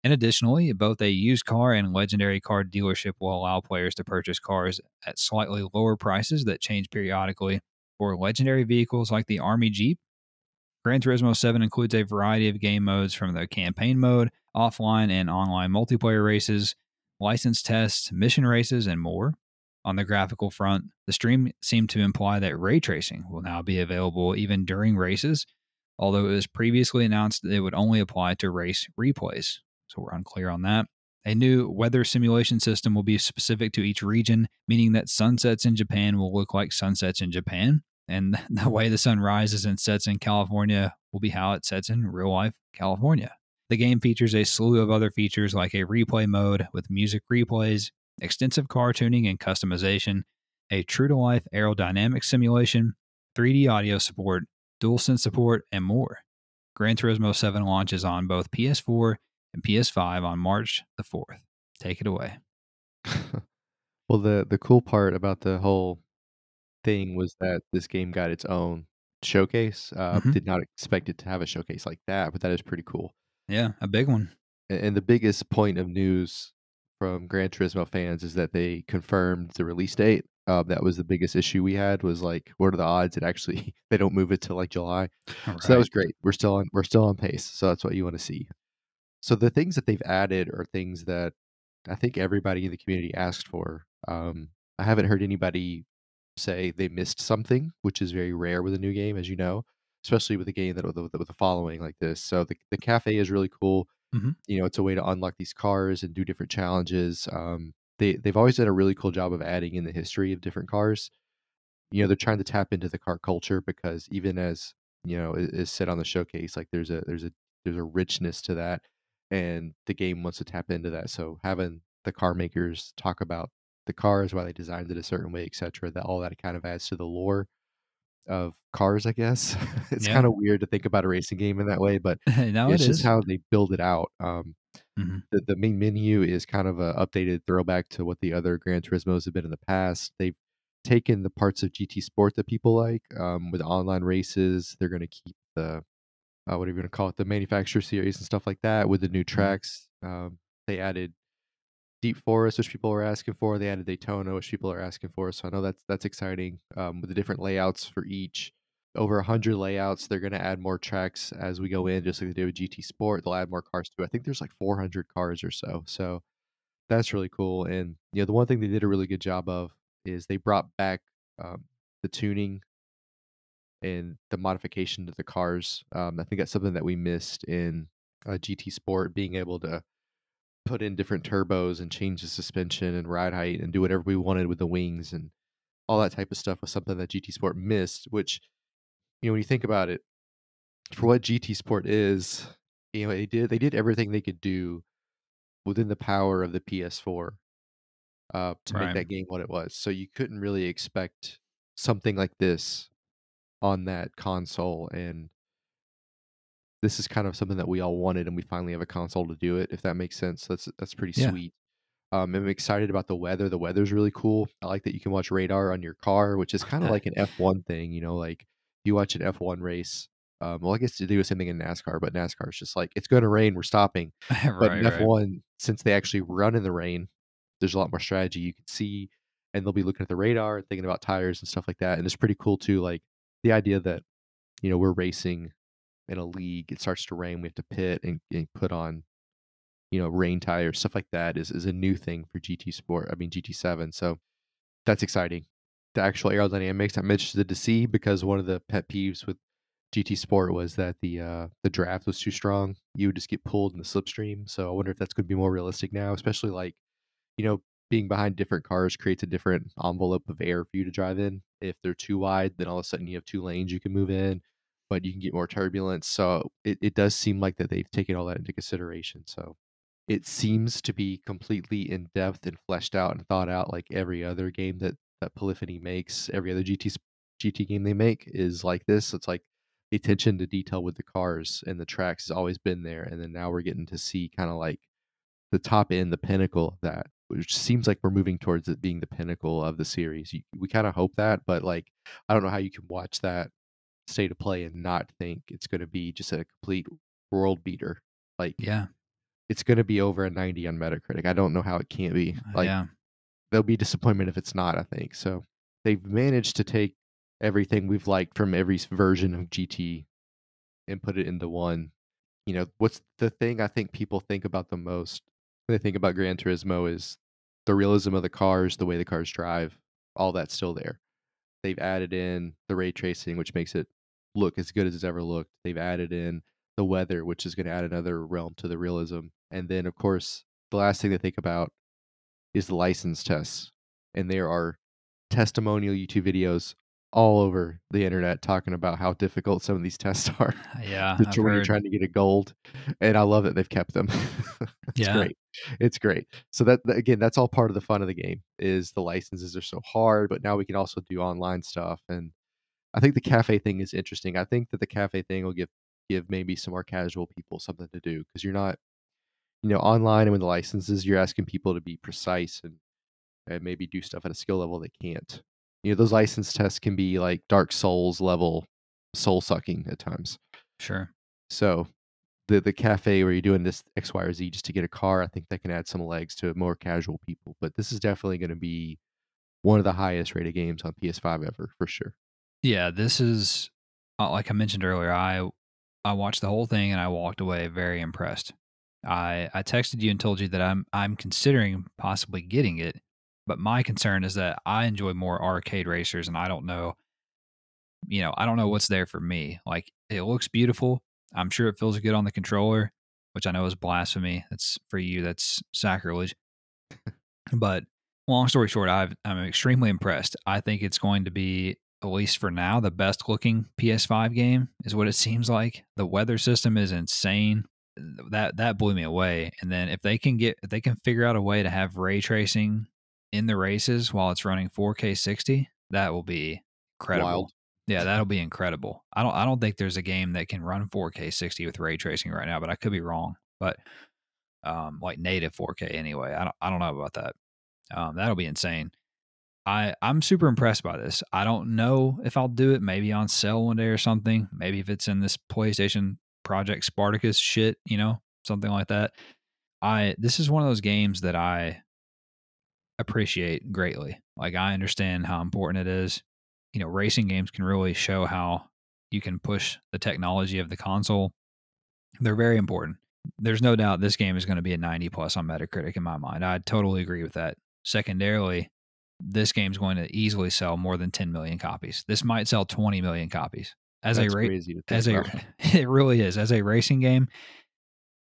and additionally, both a used car and legendary car dealership will allow players to purchase cars at slightly lower prices that change periodically. For legendary vehicles like the Army Jeep, Gran Turismo 7 includes a variety of game modes from the campaign mode, offline and online multiplayer races, license tests, mission races, and more. On the graphical front, the stream seemed to imply that ray tracing will now be available even during races, although it was previously announced that it would only apply to race replays so we're unclear on that. A new weather simulation system will be specific to each region, meaning that sunsets in Japan will look like sunsets in Japan. And the way the sun rises and sets in California will be how it sets in real life California. The game features a slew of other features like a replay mode with music replays, extensive car tuning and customization, a true to life aerodynamic simulation, 3D audio support, DualSense support, and more. Gran Turismo 7 launches on both PS4 and PS5 on March the 4th. Take it away. well, the the cool part about the whole thing was that this game got its own showcase. Uh, Mhm. Did not expect it to have a showcase like that, but that is pretty cool. Yeah, a big one. And the biggest point of news from Gran Turismo fans is that they confirmed the release date. Uh, that was the biggest issue we had. Was like, what are the odds it actually they don't move it to like July? So that was great. We're still on we're still on pace. So that's what you want to see. So the things that they've added are things that I think everybody in the community asked for. Um, I haven't heard anybody say they missed something, which is very rare with a new game, as you know, especially with a game that with a, with a following like this. So the the cafe is really cool. Mhm. You know, it's a way to unlock these cars and do different challenges. Um, they they've always done a really cool job of adding in the history of different cars. You know, they're trying to tap into the car culture because even as you know is, is said on the showcase, like there's a there's a there's a richness to that and the game wants to tap into that. So having the car makers talk about the cars, why they designed it a certain way, etc. That all that kind of adds to the lore of cars, I guess. it's Yeah. kind of weird to think about a racing game in that way, but no, it's it just is. how they build it out. Um, Mhm. the, the main menu is kind of an updated throwback to what the other Gran Turismos have been in the past. They've taken the parts of GT Sport that people like um, with online races. They're going to keep the uh, whatever you want to call it, the manufacturer series and stuff like that with the new tracks. Um, they added Deep Forest, which people are asking for. They added Daytona, which people are asking for. So I know that's that's exciting um, with the different layouts for each. Over 100 layouts. They're going to add more tracks as we go in, just like they did with GT Sport. They'll add more cars too. I think there's like 400 cars or so. So that's really cool. And you know, the one thing they did a really good job of is they brought back um, the tuning and the modification to the cars. Um, I think that's something that we missed in uh, GT Sport, being able to put in different turbos and change the suspension and ride height and do whatever we wanted with the wings and all that type of stuff was something that GT Sport missed. Which, you know, when you think about it, for what GT Sport is, you know, they did they did everything they could do within the power of the PS4 uh, to make that game what it was. So you couldn't really expect something like this on that console and this is kind of something that we all wanted and we finally have a console to do it if that makes sense that's that's pretty Yeah. sweet um, i'm excited about the weather the weather's really cool i like that you can watch radar on your car which is kind of like an f1 thing you know like you watch an f1 race um, well i guess to do the same thing in nascar but nascar is just like it's going to rain we're stopping but in right. f1 since they actually run in the rain there's a lot more strategy you can see and they'll be looking at the radar thinking about tires and stuff like that and it's pretty cool too like the idea that you know we're racing in a league it starts to rain we have to pit and, and put on you know rain tires stuff like that is, is a new thing for gt sport i mean gt7 so that's exciting. The actual aerodynamics i'm interested to see because one of the pet peeves with gt sport was that the uh the draft was too strong you would just get pulled in the slipstream so i wonder if that's going to be more realistic now especially like you know being behind different cars creates a different envelope of air for you to drive in. If they're too wide then all of a sudden you have two lanes you can move in but you can get more turbulence. So it, it does seem like that they've taken all that into consideration. So it seems to be completely in depth and fleshed out and thought out like every other game that, that Polyphony makes, every other GT GT game they make is like this. It's like the attention to detail with the cars and the tracks has always been there. And then now we're getting to see kind of like the top end, the pinnacle of that, which seems like we're moving towards it being the pinnacle of the series. We kind of hope that, but like, I don't know how you can watch that state of play and not think it's going to be just a complete world beater. Like Yeah. it's going to be over a 90 on Metacritic. I don't know how it can't be. Uh, like yeah. there'll be disappointment if it's not, I think. So they've managed to take everything we've liked from every version of GT and put it into one. You know, what's the thing I think people think about the most when they think about Gran Turismo is the realism of the cars, the way the cars drive, all that's still there. They've added in the ray tracing, which makes it look as good as it's ever looked. They've added in the weather, which is going to add another realm to the realism. And then, of course, the last thing to think about is the license tests. And there are testimonial YouTube videos all over the internet talking about how difficult some of these tests are uh, Yeah. I've when you're heard. trying to get a gold. And I love that they've kept them. it's Yeah. great. It's great. So that- again, that's all part of the fun of the game. Is the licenses are so hard, but now we can also do online stuff. And I think the cafe thing is interesting. I think that the cafe thing will give give maybe some more casual people something to do because you're not, you know, online and with the licenses, you're asking people to be precise and and maybe do stuff at a skill level they can't. You know, those license tests can be like Dark Souls level soul sucking at times. Sure. So the the cafe where you're doing this X, Y, or Z just to get a car, I think that can add some legs to more casual people. But this is definitely going to be one of the highest rated games on PS5 ever for sure. Yeah. This is, uh, like I mentioned earlier, I I watched the whole thing and I walked away very impressed. I I texted you and told you that I'm I'm considering possibly getting it, but my concern is that I enjoy more arcade racers and I don't know, you know, I don't know what's there for me. Like it looks beautiful. I'm sure it feels good on the controller, which I know is blasphemy. That's for you. That's sacrilege. but long story short, I've, I'm extremely impressed. I think it's going to be, at least for now, the best looking PS5 game, is what it seems like. The weather system is insane. That that blew me away. And then if they can get if they can figure out a way to have ray tracing in the races while it's running 4K 60, that will be incredible. Wild. Yeah, that'll be incredible. I don't I don't think there's a game that can run 4K 60 with ray tracing right now, but I could be wrong. But um, like native 4K anyway. I don't I don't know about that. Um, that'll be insane. I I'm super impressed by this. I don't know if I'll do it. Maybe on sale one day or something. Maybe if it's in this PlayStation Project Spartacus shit, you know, something like that. I this is one of those games that I appreciate greatly. Like I understand how important it is. You know, racing games can really show how you can push the technology of the console. They're very important. There's no doubt this game is going to be a 90 plus on Metacritic in my mind. I totally agree with that. Secondarily, this game's going to easily sell more than 10 million copies. This might sell 20 million copies. As That's a ra- crazy to think as a it really is as a racing game.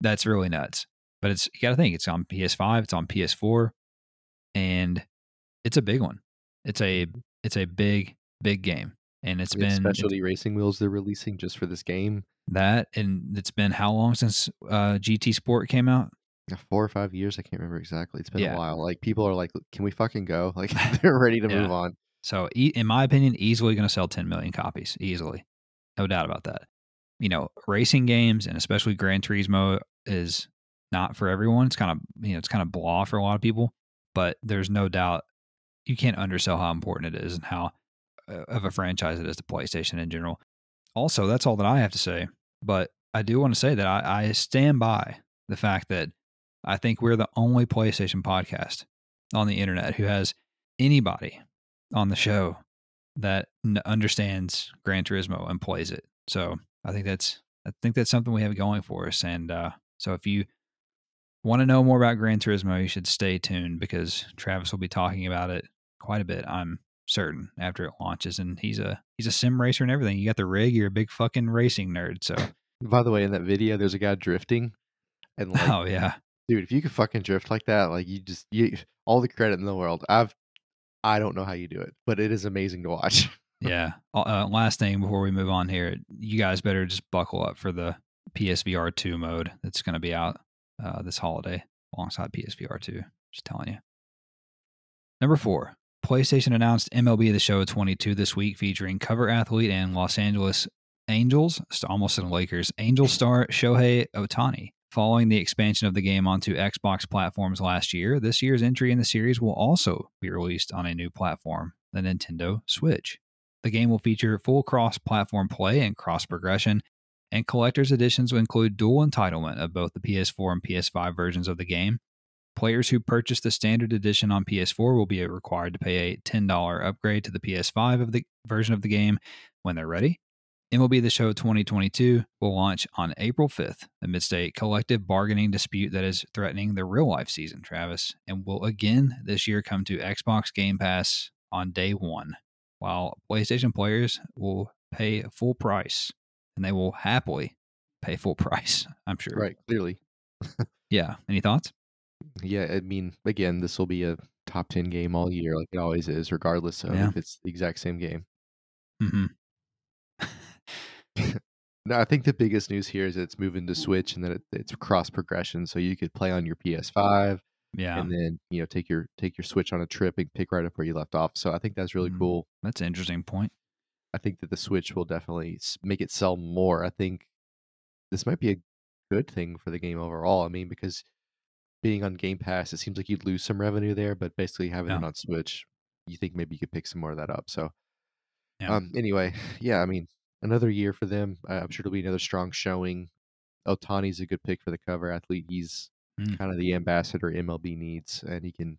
That's really nuts. But it's you got to think it's on PS5, it's on PS4, and it's a big one. It's a it's a big big game, and it's been it's- specialty racing wheels they're releasing just for this game. that, and it's been how long since uh, GT Sport came out? Yeah, Four or five years, I can't remember exactly. It's been Yeah. a while. Like people are like, "Can we fucking go?" Like they're ready to Yeah. move on. So, e- in my opinion, easily going to sell 10 million copies. Easily. No doubt about that. You know, racing games and especially Gran Turismo is not for everyone. It's kind of, you know, it's kind of blah for a lot of people, but there's no doubt you can't undersell how important it is and how uh, of a franchise it is to PlayStation in general. Also, that's all that I have to say. But I do want to say that I, I stand by the fact that I think we're the only PlayStation podcast on the internet who has anybody on the show that n- understands Gran Turismo and plays it. So I think that's I think that's something we have going for us. And uh, so if you want to know more about Gran Turismo, you should stay tuned because Travis will be talking about it quite a bit. I'm certain after it launches, and he's a he's a sim racer and everything. You got the rig. You're a big fucking racing nerd. So By the way, in that video, there's a guy drifting, and like, oh yeah, dude, if you could fucking drift like that, like you just you all the credit in the world. I've I don't know how you do it, but it is amazing to watch. yeah. Uh, last thing before we move on here, you guys better just buckle up for the PSVR two mode that's going to be out uh, this holiday alongside PSVR 2. Just telling you. Number four, PlayStation announced MLB The Show 22 this week, featuring cover athlete and Los Angeles Angels, st- almost in Lakers, Angel star Shohei Otani. Following the expansion of the game onto Xbox platforms last year, this year's entry in the series will also be released on a new platform, the Nintendo Switch. The game will feature full cross platform play and cross progression, and collector's editions will include dual entitlement of both the PS4 and PS5 versions of the game. Players who purchase the standard edition on PS4 will be required to pay a $10 upgrade to the PS5 of the version of the game when they're ready. MLB The Show 2022 will launch on April 5th amidst a collective bargaining dispute that is threatening the real life season, Travis, and will again this year come to Xbox Game Pass on day one, while PlayStation players will pay full price and they will happily pay full price, I'm sure. right, clearly. Yeah. Any thoughts? Yeah, I mean, again, this will be a top 10 game all year, like it always is, regardless of Yeah. if it's the exact same game. Mm-hmm. No, I think the biggest news here is that it's moving to Switch and that it, it's cross progression, so you could play on your PS5 yeah. and then you know take your take your Switch on a trip and pick right up where you left off. So I think that's really Mhm. cool. That's an interesting point. I think that the Switch will definitely make it sell more. I think this might be a good thing for the game overall. I mean, because being on Game Pass, it seems like you'd lose some revenue there, but basically having it on Switch, you think maybe you could pick some more of that up. So, Yeah. um, anyway, yeah, I mean, another year for them. I'm sure it'll be another strong showing. Otani's a good pick for the cover athlete. He's Mm. kind of the ambassador MLB needs, and he can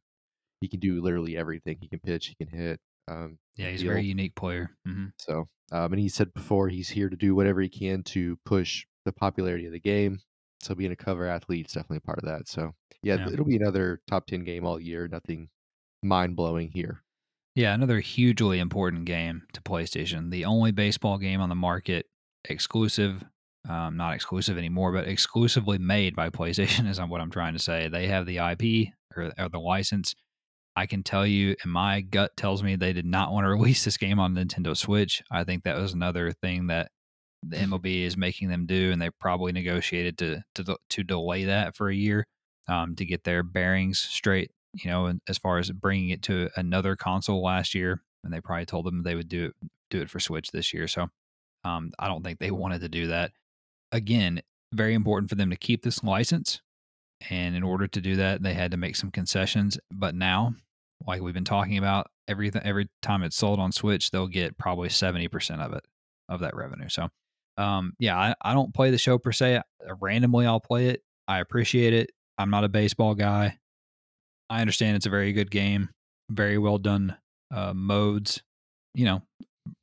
he can do literally everything. He can pitch, he can hit. Um, Yeah, he's a very unique player. hmm So, um, and he said before he's here to do whatever he can to push the popularity of the game. So, being a cover athlete is definitely a part of that. So, yeah, Yeah. it'll be another top 10 game all year. Nothing mind blowing here. Yeah, another hugely important game to PlayStation. The only baseball game on the market exclusive, um, not exclusive anymore, but exclusively made by PlayStation is what I'm trying to say. They have the IP or, or the license. I can tell you, and my gut tells me they did not want to release this game on Nintendo Switch. I think that was another thing that the MLB is making them do, and they probably negotiated to to to delay that for a year um, to get their bearings straight. You know, as far as bringing it to another console last year, and they probably told them they would do it do it for Switch this year. So um, I don't think they wanted to do that. Again, very important for them to keep this license, and in order to do that, they had to make some concessions. But now, like we've been talking about, everything every time it's sold on Switch, they'll get probably seventy percent of it of that revenue. So um, yeah, I, I don't play the show per se. Randomly, I'll play it. I appreciate it. I'm not a baseball guy. I understand it's a very good game, very well done uh, modes. You know,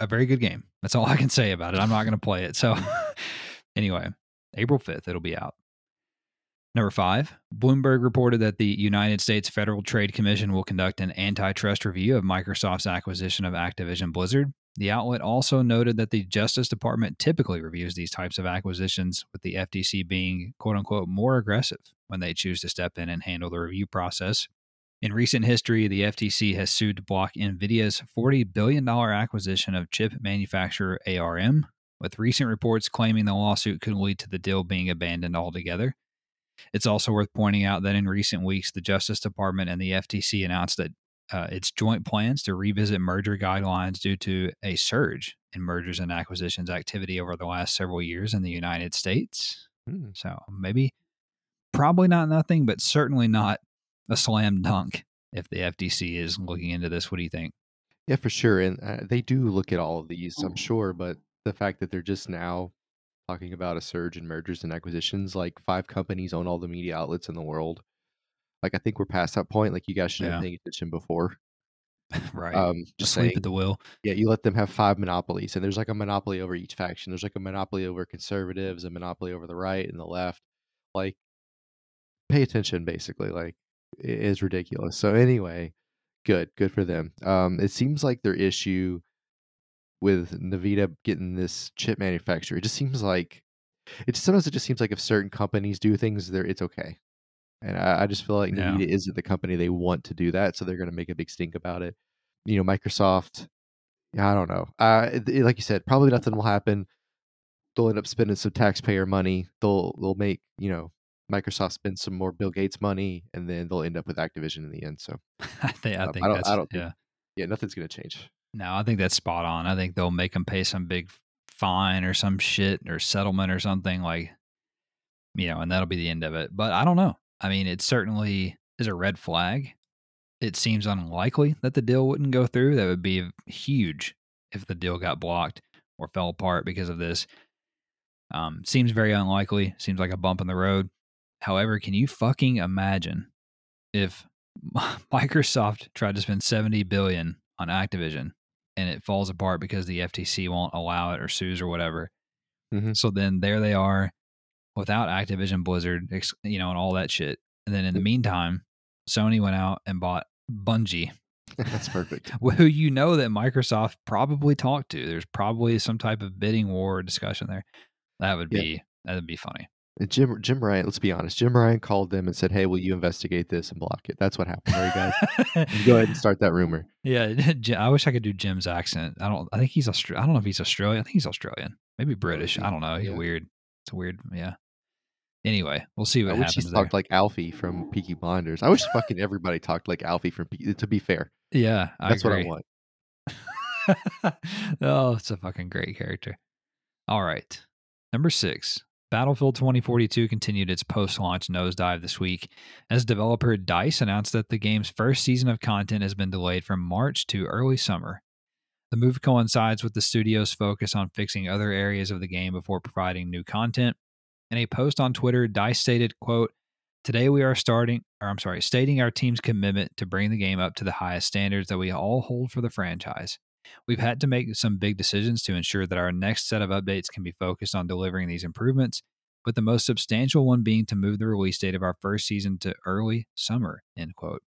a very good game. That's all I can say about it. I'm not going to play it. So, anyway, April 5th, it'll be out. Number five, Bloomberg reported that the United States Federal Trade Commission will conduct an antitrust review of Microsoft's acquisition of Activision Blizzard. The outlet also noted that the Justice Department typically reviews these types of acquisitions, with the FTC being quote unquote more aggressive when they choose to step in and handle the review process. In recent history, the FTC has sued to block NVIDIA's $40 billion acquisition of chip manufacturer ARM, with recent reports claiming the lawsuit could lead to the deal being abandoned altogether. It's also worth pointing out that in recent weeks, the Justice Department and the FTC announced that uh, its joint plans to revisit merger guidelines due to a surge in mergers and acquisitions activity over the last several years in the United States. Hmm. So maybe, probably not nothing, but certainly not a slam dunk if the FTC is looking into this. What do you think? Yeah, for sure. And uh, they do look at all of these, I'm sure. But the fact that they're just now talking about a surge in mergers and acquisitions, like five companies own all the media outlets in the world. Like I think we're past that point. Like you guys should have Yeah. been paying attention before. right. Um, just Asleep saying. at the wheel. Yeah, you let them have five monopolies, and there's like a monopoly over each faction. There's like a monopoly over conservatives, a monopoly over the right and the left. Like, pay attention, basically. Like, it is ridiculous. So anyway, good, good for them. Um, it seems like their issue with Nvidia getting this chip manufacturer, it just seems like it sometimes it just seems like if certain companies do things, there it's okay. And I, I just feel like Yeah. Nvidia isn't the company they want to do that, so they're going to make a big stink about it. You know, Microsoft. Yeah, I don't know. Uh, it- like you said, probably nothing will happen. They'll end up spending some taxpayer money. They'll they'll make you know Microsoft spend some more Bill Gates money, and then they'll end up with Activision in the end. So I think. I Um, think I don't- that's. I don't think- yeah. yeah, nothing's going to change. No, I think that's spot on. I think they'll make them pay some big fine or some shit or settlement or something like, you know, and that'll be the end of it. But I don't know. I mean, it certainly is a red flag. It seems unlikely that the deal wouldn't go through. That would be huge if the deal got blocked or fell apart because of this. Um, seems very unlikely. Seems like a bump in the road. However, can you fucking imagine if Microsoft tried to spend 70 billion on Activision and it falls apart because the FTC won't allow it or sues or whatever. Mhm. So then there they are without Activision Blizzard, you know, and all that shit. And then in the meantime, Sony went out and bought Bungie, That's perfect. who you know that Microsoft probably talked to. There's probably some type of bidding war discussion there. That would Yeah. be that would be funny. And Jim Jim Ryan, let's be honest. Jim Ryan called them and said, "Hey, will you investigate this and block it?" That's what happened. There, you guys. Go ahead and start that rumor. yeah, I wish I could do Jim's accent. I don't. I think he's Austra- I don't know if he's Australian. I think he's Australian. Maybe oh, British. I don't know. He's yeah. weird. It's a weird. Yeah. Anyway, we'll see I what wish he happens there. talked like Alfie from Peaky Blinders. I wish fucking everybody talked like Alfie from. Pe- to be fair, yeah, I that's what I want. oh, it's a fucking great character. All right. Number six. Battlefield 2042 continued its post launch nosedive this week as developer DICE announced that the game's first season of content has been delayed from March to early summer. The move coincides with the studio's focus on fixing other areas of the game before providing new content. In a post on Twitter, DICE stated, quote, Today we are starting, or I'm sorry, stating our team's commitment to bring the game up to the highest standards that we all hold for the franchise. We've had to make some big decisions to ensure that our next set of updates can be focused on delivering these improvements, with the most substantial one being to move the release date of our first season to early summer, end quote.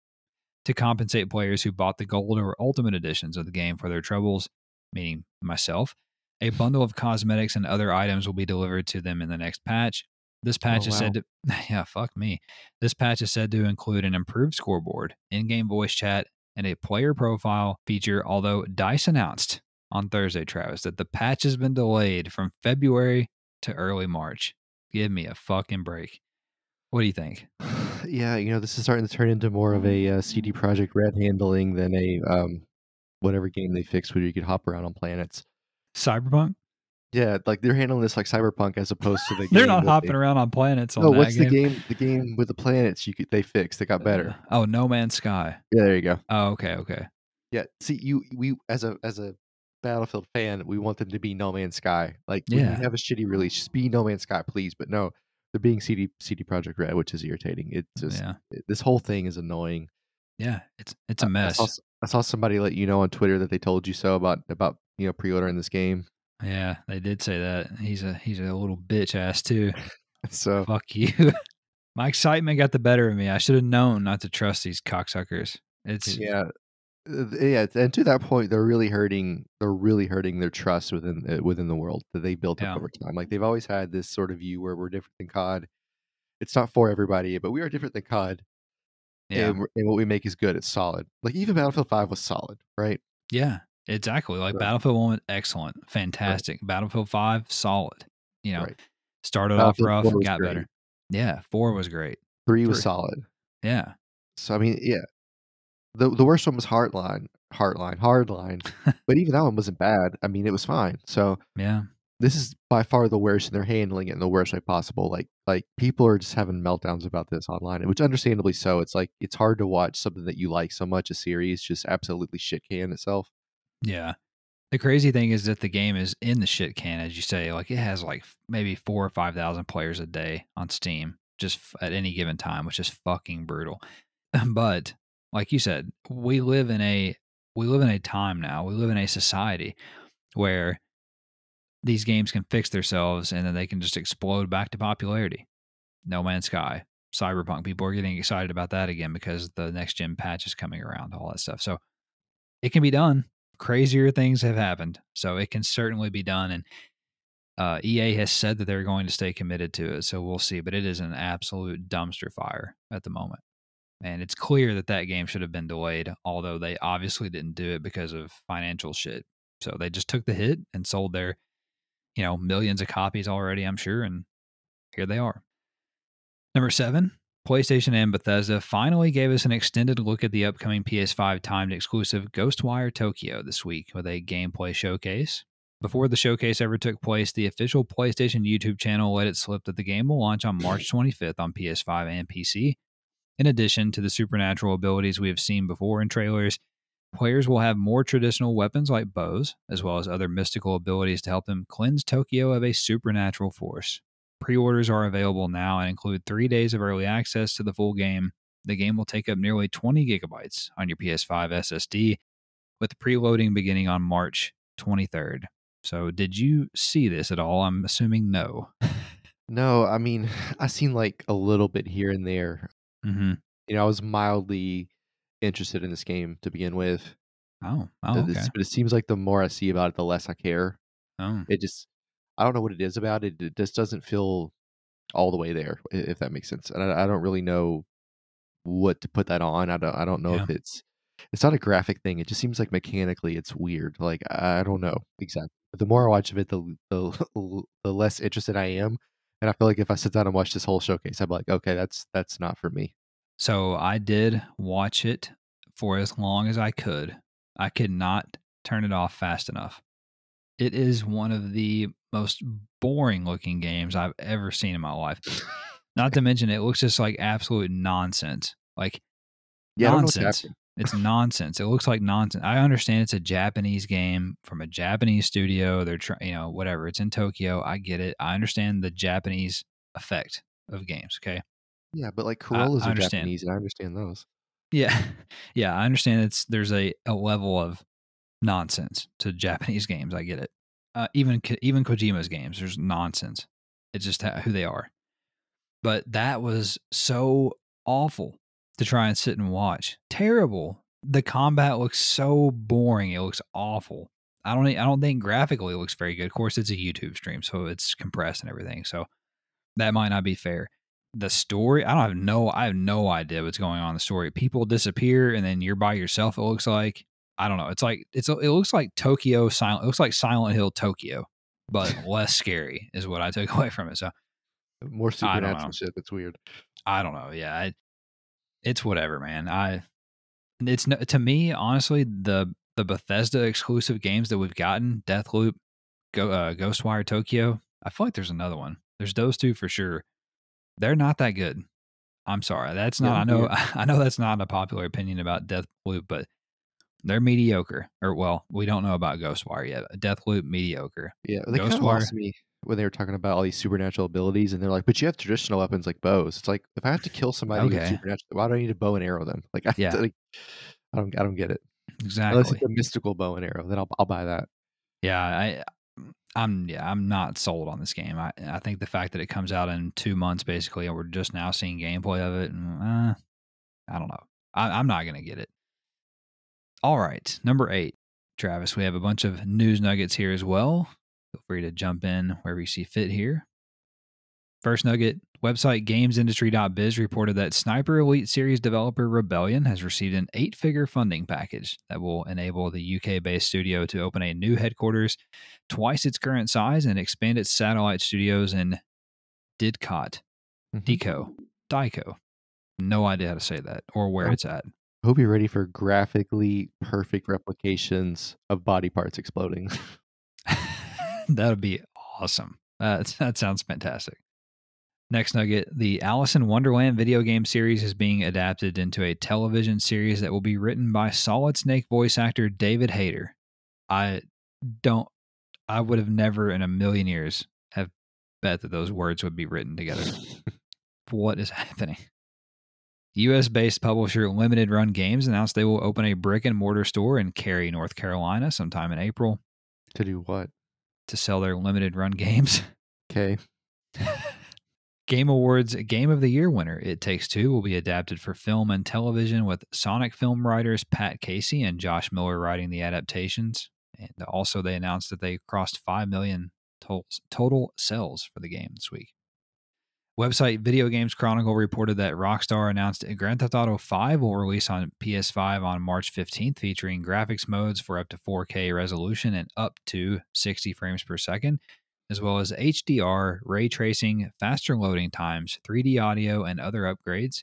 To compensate players who bought the gold or ultimate editions of the game for their troubles, meaning myself, a bundle of cosmetics and other items will be delivered to them in the next patch. This oh, patch Oh, is said to, yeah, fuck me. This patch is said to include an improved scoreboard, in game voice chat, and a player profile feature. Although DICE announced on Thursday, Travis, that the patch has been delayed from February to early March. Give me a fucking break. What do you think? yeah, you know, this is starting to turn into more of a uh, CD Projekt Red handling than a um, whatever game they fixed where you could hop around on planets. Cyberpunk? Yeah, like they're handling this like Cyberpunk as opposed to the. They're not that they- hopping around on planets on No, what's game. the game? The game with the planets you could they fixed. They got better. Uh, oh, No Man's Sky. Yeah, there you go. Oh, okay, okay. Yeah, see, you we as a as a Battlefield fan, we want them to be No Man's Sky. Like when Yeah. you have a shitty release, just be No Man's Sky, please. But no, they're being CD CD Projekt Red, which is irritating. It's just yeah, it- this whole thing is annoying. yeah. It's it's I- a I mess. saw, I saw somebody let you know on Twitter that they told you so about about you know pre-ordering this game. Yeah, they did say that. He's a he's a little bitch ass too. So Fuck you. My excitement got the better of me. I should have known not to trust these cocksuckers. It's Yeah. Yeah, and to that point, they're really hurting. They're really hurting their trust within uh, within the world that they built up Yeah. over time. Like they've always had this sort of view where we're different than COD. It's not for everybody, but we are different than COD, yeah. and, and what we make is good. It's solid. Like even Battlefield Five was solid, right? Yeah, exactly. Like Right. Battlefield 1 excellent, fantastic. Battlefield 5 solid. You know, Right. started off rough, 4 was got great. better. Yeah, 4 was great. Three was Three. solid. Yeah. So I mean, yeah. The the worst one was Heartline, Heartline, Hardline, but even that one wasn't bad. I mean, it was fine. So Yeah. this is by far the worst, and they're handling it in the worst way possible. Like like people are just having meltdowns about this online, which understandably so. It's like it's hard to watch something that you like so much, a series, just absolutely shit can itself. Yeah. The crazy thing is that the game is in the shit can, as you say. Like it has like maybe four or 5,000 players a day on Steam just at any given time, which is fucking brutal. but like you said, we live in a we live in a time now. We live in a society where these games can fix themselves and then they can just explode back to popularity. No Man's Sky, Cyberpunk, people are getting excited about that again because the next gen patch is coming around, all that stuff. So it can be done. Crazier things have happened, so it can certainly be done. And uh, EA has said that they're going to stay committed to it, so we'll see. But it is an absolute dumpster fire at the moment, and it's clear that that game should have been delayed. Although they obviously didn't do it because of financial shit, so they just took the hit and sold their, you know, millions of copies already. I'm sure, and here they are. Number seven, PlayStation and Bethesda finally gave us an extended look at the upcoming PS5 timed exclusive Ghostwire Tokyo this week with a gameplay showcase. Before the showcase ever took place, the official PlayStation YouTube channel let it slip that the game will launch on March 25th on PS5 and PC. In addition to the supernatural abilities we have seen before in trailers, players will have more traditional weapons like bows, as well as other mystical abilities to help them cleanse Tokyo of a supernatural force. Pre orders are available now and include three days of early access to the full game. The game will take up nearly 20 gigabytes on your PS5 SSD, with preloading beginning on March 23rd. So, did you see this at all? I'm assuming no. No, I mean, I seen like a little bit here and there. hmm You know, I was mildly interested in this game to begin with. Oh, oh, okay. but it seems like the more I see about it, the less I care. Oh, It just, I don't know what it is about it. It just doesn't feel all the way there, if that makes sense. And I, I don't really know what to put that on. I don't, I don't know if it's, it's not a graphic thing. It just seems like mechanically it's weird. Like I I don't know exactly. But the more I watch of it, the the the less interested I am. And I feel like if I sit down and watch this whole showcase, I'm like, okay, that's that's not for me. So I did watch it for as long as I could. I could not turn it off fast enough. It is one of the most boring looking games I've ever seen in my life. Not to mention, it looks just like absolute nonsense. Like Yeah, I don't know what's nonsense. It's nonsense. It looks like nonsense. I understand it's a Japanese game from a Japanese studio. They're trying, you know, whatever. It's in Tokyo. I get it. I understand the Japanese effect of games. Okay. Yeah, but like Corollas I are understand. Japanese, and I understand those. Yeah, yeah, I understand. It's there's a, a level of nonsense to Japanese games. I get it. Uh, even even Kojima's games, there's nonsense. It's just who they are. But that was so awful to try and sit and watch. Terrible. The combat looks so boring. It looks awful. I don't. I don't think graphically it looks very good. Of course, it's a YouTube stream, so it's compressed and everything. So that might not be fair the story i don't have no i have no idea what's going on in the story people disappear and then you're by yourself it looks like i don't know it's like it's it looks like tokyo silent it looks like silent hill tokyo but less scary is what i took away from it so More I supernatural shit. That's weird. i don't know yeah I, it's whatever man i it's to me honestly the the bethesda exclusive games that we've gotten deathloop go uh, ghostwire tokyo i feel like there's another one there's those two for sure they're not that good i'm sorry that's not i I'm know weird. i know that's not a popular opinion about deathloop but they're mediocre or well we don't know about ghostwire yet deathloop mediocre Yeah, they kind of Ghostwire. lost me when they were talking about all these supernatural abilities, and they're like, "But you have traditional weapons like bows." It's like if I have to kill somebody with supernatural, why do I need to bow and arrow them? Like, I, Yeah. like, I don't, I don't get it. exactly Unless it's a mystical bow and arrow, then I'll, I'll buy that. yeah i I'm yeah, I'm not sold on this game. I I think the fact that it comes out in two months basically, and we're just now seeing gameplay of it, and uh, I don't know. I, I'm not gonna get it. All right, number eight, Travis. We have a bunch of news nuggets here as well. Feel free to jump in wherever you see fit here. First nugget website gamesindustry.biz reported that Sniper Elite Series developer Rebellion has received an eight figure funding package that will enable the UK based studio to open a new headquarters twice its current size and expand its satellite studios in Didcot, Mhm. Deco, Dico. No idea how to say that or where Oh. it's at. Hope you're ready for graphically perfect replications of body parts exploding. that would be awesome. Uh, that sounds fantastic. Next nugget the Alice in Wonderland video game series is being adapted into a television series that will be written by Solid Snake voice actor David Hayter. I don't, I would have never in a million years have bet that those words would be written together. what is happening? US based publisher Limited Run Games announced they will open a brick and mortar store in Cary, North Carolina sometime in April to do what? to sell their limited run games. Okay. Game Awards Game of the Year winner It Takes Two will be adapted for film and television with Sonic film writers Pat Casey and Josh Miller writing the adaptations. And also, they announced that they crossed 5 million total, total sales for the game this week. Website Video Games Chronicle reported that Rockstar announced Grand Theft Auto 5 will release on PS5 on March 15th, featuring graphics modes for up to 4K resolution and up to 60 frames per second, as well as HDR, ray tracing, faster loading times, 3D audio, and other upgrades.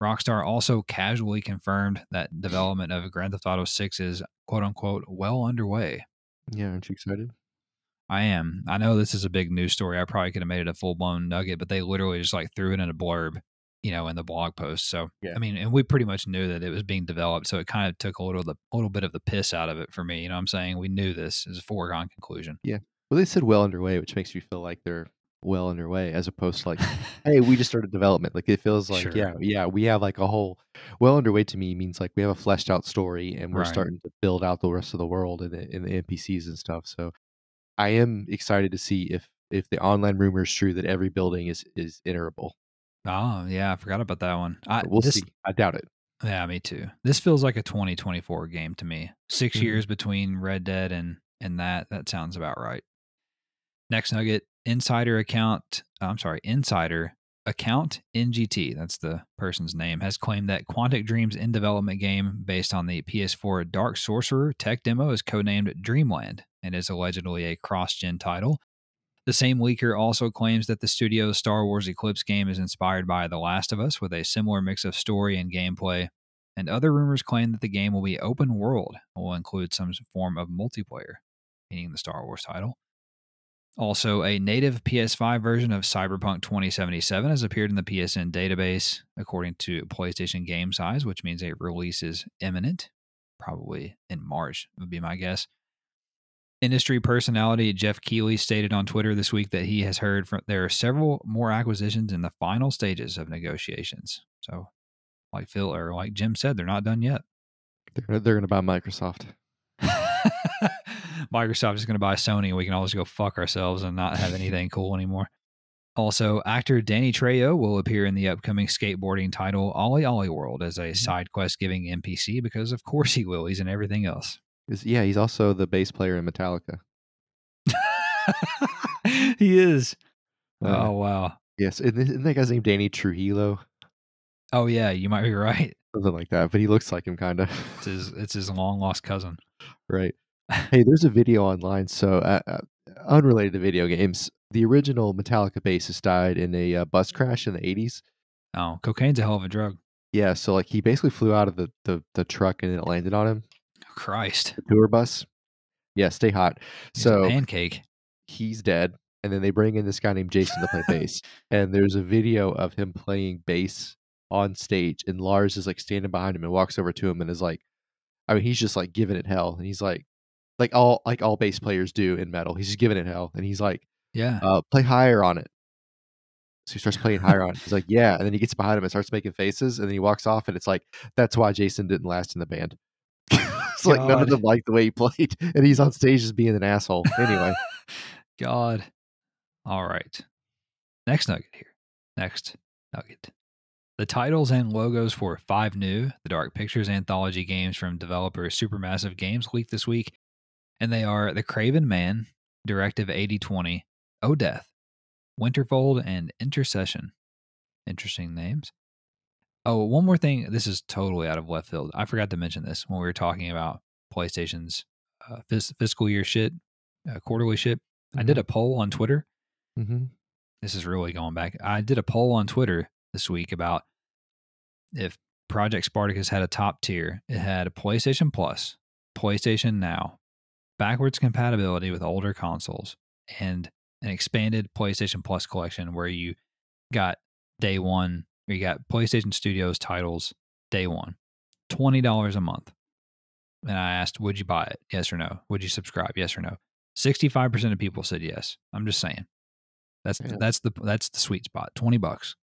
Rockstar also casually confirmed that development of Grand Theft Auto 6 is quote unquote well underway. Yeah, aren't you excited? I am. I know this is a big news story. I probably could have made it a full blown nugget, but they literally just like threw it in a blurb, you know, in the blog post. So Yeah. I mean, and we pretty much knew that it was being developed, so it kind of took a little the little bit of the piss out of it for me. You know what I'm saying? We knew this is a foregone conclusion. Yeah. Well, they said well underway, which makes you feel like they're well underway, as opposed to like, hey, we just started development. Like it feels like, Sure. yeah, yeah, we have like a whole well underway. To me means like we have a fleshed out story, and we're Right. starting to build out the rest of the world and the, and the NPCs and stuff. So, I am excited to see if if the online rumor is true that every building is is iterable. Oh yeah, I forgot about that one. I, we'll this, see. I doubt it. Yeah, me too. This feels like a 2024 game to me. 6 Mhm. years between Red Dead and and that. That sounds about right. Next nugget: Insider account. uh, I'm sorry, Insider account NGT. That's the person's name. Has claimed that Quantic Dream's in development game based on the PS4 Dark Sorcerer tech demo is codenamed Dreamland and is allegedly a cross-gen title. The same leaker also claims that the studio's Star Wars Eclipse game is inspired by The Last of Us with a similar mix of story and gameplay. And other rumors claim that the game will be open world and will include some form of multiplayer, meaning the Star Wars title. Also, a native PS5 version of Cyberpunk 2077 has appeared in the PSN database, according to PlayStation Game Size, which means a release is imminent, probably in March, would be my guess. Industry personality Geoff Keighley stated on Twitter this week that he has heard from there are several more acquisitions in the final stages of negotiations. So, like Phil or like Jim said, they're not done yet. They're they're gonna buy Microsoft. Microsoft is going to buy Sony, and we can always go fuck ourselves and not have anything cool anymore. Also, actor Danny Trejo will appear in the upcoming skateboarding title OlliOlli World as a mm-hmm. side quest giving NPC because, of course, he will. He's in everything else. Is- yeah, he's also the bass player in Metallica. he is. Uh, Oh, wow. Yes, isn't that guy's name Danny Trujillo? Oh, yeah, you might be right. Something like that. But he looks like him, kind of. It's his, it's his long lost cousin. right. Hey, there's a video online. So, uh, uh, unrelated to video games, the original Metallica bassist died in a uh, bus crash in the 80s. Oh, cocaine's a hell of a drug. Yeah, so like he basically flew out of the, the, the truck and it landed on him, Christ. the tour bus. Yeah, stay hot. He's So pancake. he's dead. And then they bring in this guy named Jason to play bass. And there's a video of him playing bass on stage. And Lars is like standing behind him and walks over to him and is like, I mean, he's just like giving it hell. And he's like, like all like all bass players do in metal. He's just giving it hell. And he's like, Yeah. uh, play higher on it. So he starts playing higher on it. He's like, yeah. And then he gets behind him and starts making faces. And then he walks off. And it's like, that's why Jason didn't last in the band. It's like none of them like the way he played, and he's on stage just being an asshole. Anyway, God. All right. Next nugget here. Next nugget. The titles and logos for five new The Dark Pictures anthology games from developer Supermassive Games leaked this week, and they are The Craven Man, Directive 8020, O Death, Winterfold, and Intercession. Interesting names. Oh, one more thing. This is totally out of left field. I forgot to mention this when we were talking about PlayStation's uh, fis- fiscal year shit, uh, quarterly shit. I did a poll on Twitter. Mm-hmm. This is really going back. I did a poll on Twitter this week about if Project Spartacus had a top tier. It had a PlayStation Plus, PlayStation Now, backwards compatibility with older consoles, and an expanded PlayStation Plus collection where you got day one, you got PlayStation Studios titles day one, twenty dollars a month. And I asked, would you buy it? Yes or no? Would you subscribe? Yes or no? Sixty-five percent of people said yes. I'm just saying. That's Yeah. that's the that's the sweet spot. Twenty bucks.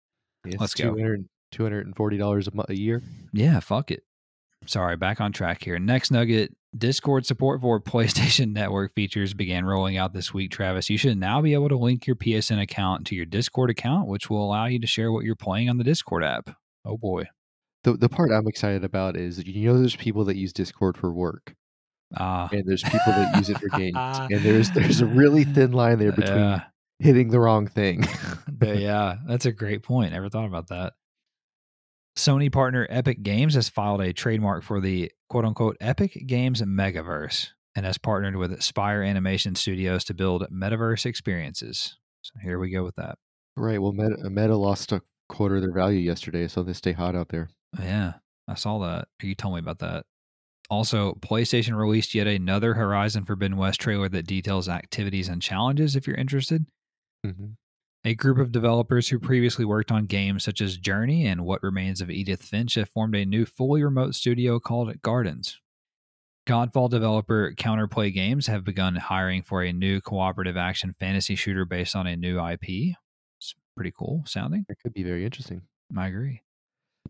Let's go. 200 $240 a, mo- a year. Yeah, fuck it. Sorry, back on track here. Next nugget Discord support for PlayStation Network features began rolling out this week, Travis. You should now be able to link your PSN account to your Discord account, which will allow you to share what you're playing on the Discord app. Oh boy. The the part I'm excited about is you know there's people that use Discord for work, Ah. and there's people that use it for games, and there's there's a really thin line there between yeah, hitting the wrong thing. But yeah, that's a great point. Never thought about that. Sony partner Epic Games has filed a trademark for the quote unquote Epic Games Megaverse and has partnered with Spire Animation Studios to build metaverse experiences. So here we go with that. right. Well, Meta, Meta lost a quarter of their value yesterday, so they stay hot out there. Yeah, I saw that. You told me about that. Also, PlayStation released yet another Horizon Forbidden West trailer that details activities and challenges if you're interested. hmm A group of developers who previously worked on games such as Journey and What Remains of Edith Finch have formed a new fully remote studio called Gardens. Godfall developer Counterplay Games have begun hiring for a new cooperative action fantasy shooter based on a new IP. It's pretty cool sounding. It could be very interesting. I agree.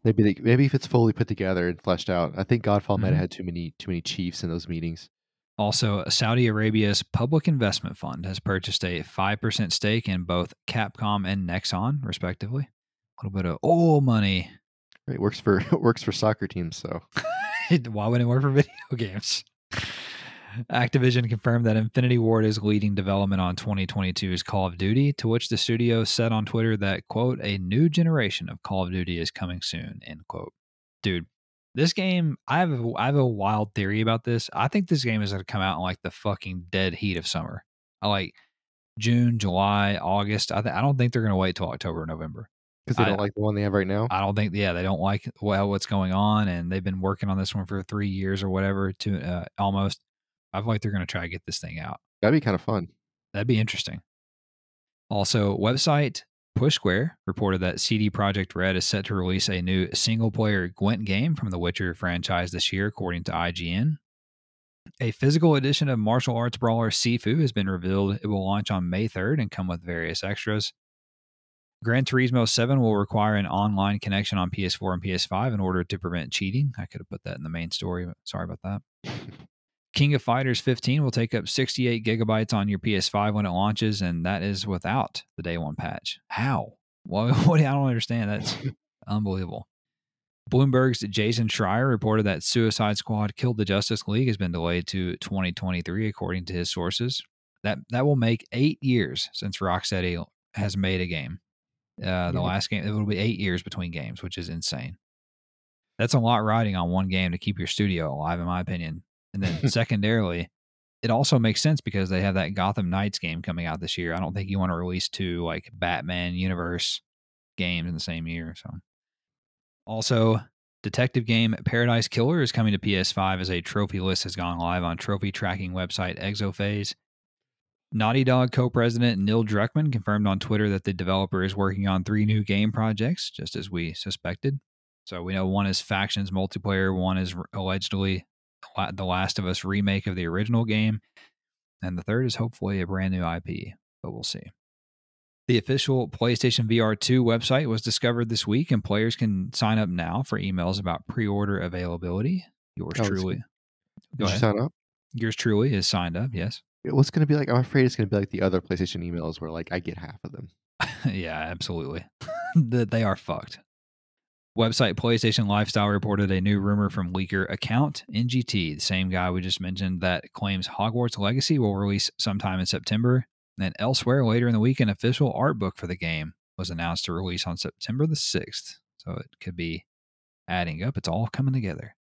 Maybe they, maybe if it's fully put together and fleshed out. I think Godfall might Mhm. have had too many too many chiefs in those meetings. Also, Saudi Arabia's Public Investment Fund has purchased a 5% stake in both Capcom and Nexon, respectively. A little bit of oil money. It works for works for soccer teams. So Why wouldn't it work for video games? Activision confirmed that Infinity Ward is leading development on 2022's Call of Duty, to which the studio said on Twitter that, quote, a new generation of Call of Duty is coming soon, end quote. Dude, this game, I have a, I have a wild theory about this. I think this game is going to come out in like the fucking dead heat of summer. I like June, July, August. I, th- I don't think they're going to wait till October or November. because they I- don't like the one they have right now. I don't think, yeah, they don't like well what's going on, and they've been working on this one for three years or whatever to uh, almost. I feel like they're going to try to get this thing out. That'd be kind of fun. That'd be interesting. Also, website Push Square reported that CD Projekt Red is set to release a new single-player Gwent game from the Witcher franchise this year, according to IGN. A physical edition of martial arts brawler Sifu has been revealed. It will launch on May 3rd and come with various extras. Gran Turismo 7 will require an online connection on PS4 and PS5 in order to prevent cheating. I could have put that in the main story, but sorry about that. King of Fighters 15 will take up 68 gigabytes on your PS5 when it launches, and that is without the day one patch. How? Well, what, I don't understand. That's unbelievable. Bloomberg's Jason Schreier reported that Suicide Squad Killed the Justice League has been delayed to 2023, according to his sources. That that will make eight years since Rocksteady has made a game. Uh, the Yeah. last game, it will be eight years between games, which is insane. That's a lot riding on one game to keep your studio alive, in my opinion. And then secondarily, it also makes sense because they have that Gotham Knights game coming out this year. I don't think you want to release two like Batman universe games in the same year. So, also, detective game Paradise Killer is coming to PS5 as a trophy list has gone live on trophy tracking website Exophase. Naughty Dog co president Neil Druckmann confirmed on Twitter that the developer is working on three new game projects, just as we suspected. So we know one is Factions multiplayer, one is allegedly the Last of Us remake of the original game, and the third is hopefully a brand new IP, but we'll see. The official PlayStation VR 2 website was discovered this week, and players can sign up now for emails about pre order availability. Yours Oh, truly. Did you sign up? Yours truly is signed up. Yes. What's gonna be like? I'm afraid it's gonna be like the other PlayStation emails where like I get half of them. yeah, absolutely. that they are fucked. Website PlayStation Lifestyle reported a new rumor from leaker account NGT, the same guy we just mentioned, that claims Hogwarts Legacy will release sometime in September. And elsewhere later in the week, an official art book for the game was announced to release on September the 6th. So it could be adding up. It's all coming together.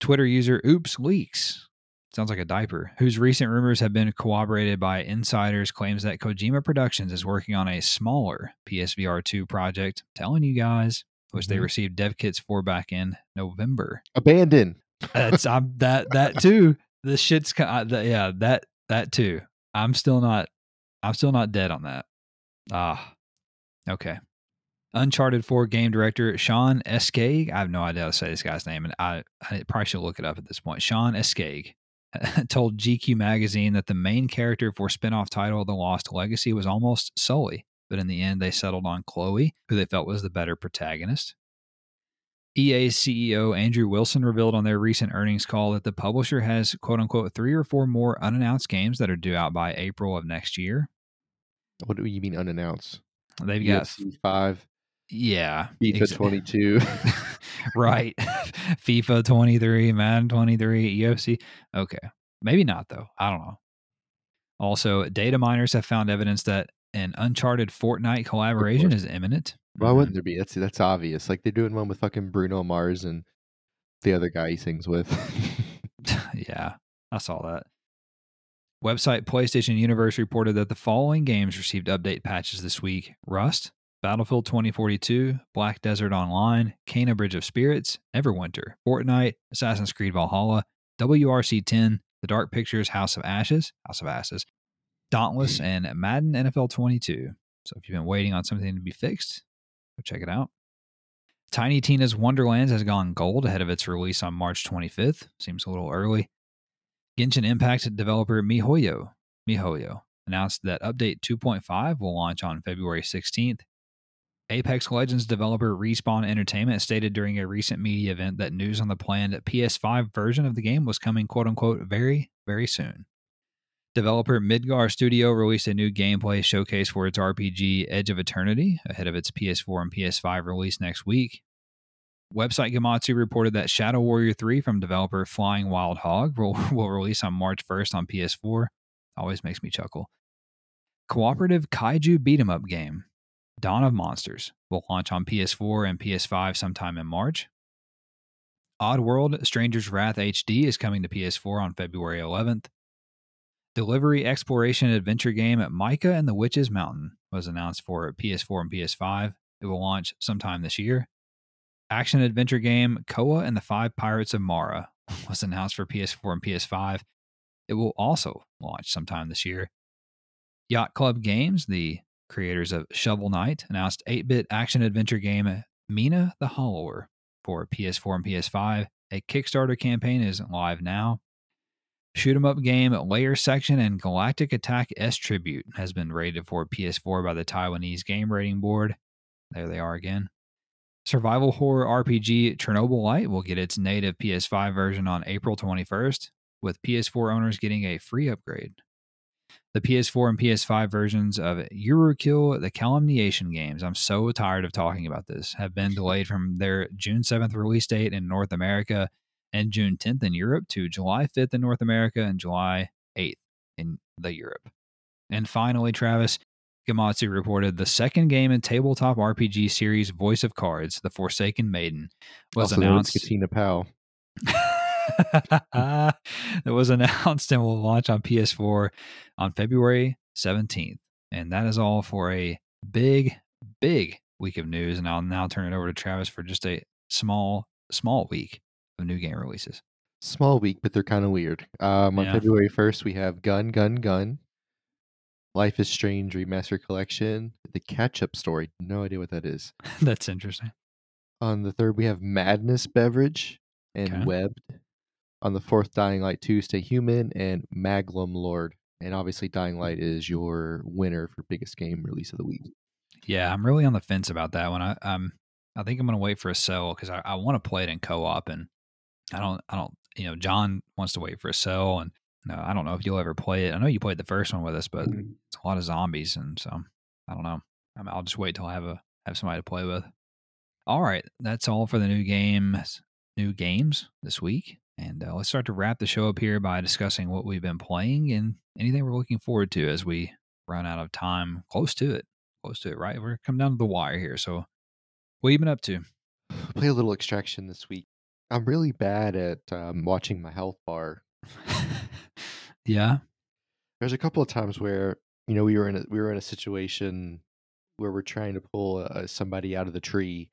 Twitter user Oops Leaks sounds like a diaper, whose recent rumors have been corroborated by insiders, claims that Kojima Productions is working on a smaller PSVR 2 project, telling you guys, which they Mhm. received dev kits for back in November. Abandon. That's I'm, that that too. The shit's co- uh, the, yeah that that too. I'm still not I'm still not dead on that. Ah, okay. Uncharted 4 game director Shaun Escayg. I have no idea how to say this guy's name, and I, I probably should look it up at this point. Shaun Escayg told GQ magazine that the main character for spin-off title The Lost Legacy was almost Sully, but in the end they settled on Chloe, who they felt was the better protagonist. EA's CEO Andrew Wilson revealed on their recent earnings call that the publisher has quote unquote three or four more unannounced games that are due out by April of next year. What do you mean unannounced? They've got UFC five, yeah, FIFA twenty two. right. FIFA 23, Madden 23, UFC. Okay. Maybe not, though. I don't know. Also, data miners have found evidence that an Uncharted Fortnite collaboration is imminent. Why wouldn't there be? That's that's obvious. Like they're doing one with fucking Bruno Mars and the other guy he sings with. yeah, I saw that. Website PlayStation Universe reported that the following games received update patches this week Rust, Battlefield 2042, Black Desert Online, Kena Bridge of Spirits, Everwinter, Fortnite, Assassin's Creed Valhalla, WRC 10, The Dark Pictures House of Ashes, House of Ashes, Dauntless, and Madden NFL 22. So if you've been waiting on something to be fixed, go check it out. Tiny Tina's Wonderlands has gone gold ahead of its release on March 25th. Seems a little early. Genshin Impact developer MiHoYo, MiHoYo announced that update 2.5 will launch on February 16th. Apex Legends developer Respawn Entertainment stated during a recent media event that news on the planned PS5 version of the game was coming quote unquote very, very soon. Developer Midgar Studio released a new gameplay showcase for its RPG Edge of Eternity ahead of its PS4 and PS5 release next week. Website Gematsu reported that Shadow Warrior 3 from developer Flying Wild Hog will, will release on March 1st on PS4. Always makes me chuckle. Cooperative Kaiju beat 'em up game, Dawn of Monsters, will launch on PS4 and PS5 sometime in March. Oddworld Stranger's Wrath HD is coming to PS4 on February 11th. Delivery exploration adventure game at Mika and the Witch's Mountain was announced for PS4 and PS5. It will launch sometime this year. Action adventure game Koa and the Five Pirates of Mara was announced for PS4 and PS5. It will also launch sometime this year. Yacht Club Games, the creators of Shovel Knight, announced 8 bit action adventure game Mina the Hollower for PS4 and PS5. A Kickstarter campaign is live now. Shoot 'em up game Layer Section and Galactic Attack S Tribute has been rated for PS4 by the Taiwanese Game Rating Board. There they are again. Survival horror RPG Chernobylite will get its native PS5 version on April 21st, with PS4 owners getting a free upgrade. The PS4 and PS5 versions of Yurukill, the Calumniation games, I'm so tired of talking about this, have been delayed from their June 7th release date in North America and June 10th in Europe to July 5th in North America and July 8th in the Europe. And finally, Travis, Gematsu reported the second game in tabletop RPG series Voice of Cards, The Forsaken Maiden, was also announced. Katina Powell. that was announced and will launch on PS4 on February 17th. And that is all for a big, big week of news. And I'll now turn it over to Travis for just a small, small week of new game releases. Small week, but they're kind of weird. Um, on Yeah. February 1st, we have Gun, Gun, Gun, Life is Strange Remaster Collection, The Catch Up Story. No idea what that is. That's interesting. On the third, we have Madness Beverage and Okay. Webbed. On the fourth, Dying Light 2, Stay Human, and Maglum Lord. And obviously, Dying Light is your winner for biggest game release of the week. Yeah, I'm really on the fence about that one. I um I think I'm gonna wait for a sale because I, I want to play it in co-op and I don't I don't you know, John wants to wait for a cell, and no, I don't know if you'll ever play it. I know you played the first one with us, but Mhm. it's a lot of zombies, and so I don't know. I mean, I'll just wait till I have a have somebody to play with. All right, that's all for the new games, new games this week, and uh, let's start to wrap the show up here by discussing what we've been playing and anything we're looking forward to as we run out of time. Close to it, close to it. Right, we're coming down to the wire here. So, what have you been up to? Play a little extraction this week. I'm really bad at um, watching my health bar. yeah, There's a couple of times where you know we were in a, we were in a situation where we're trying to pull uh, somebody out of the tree,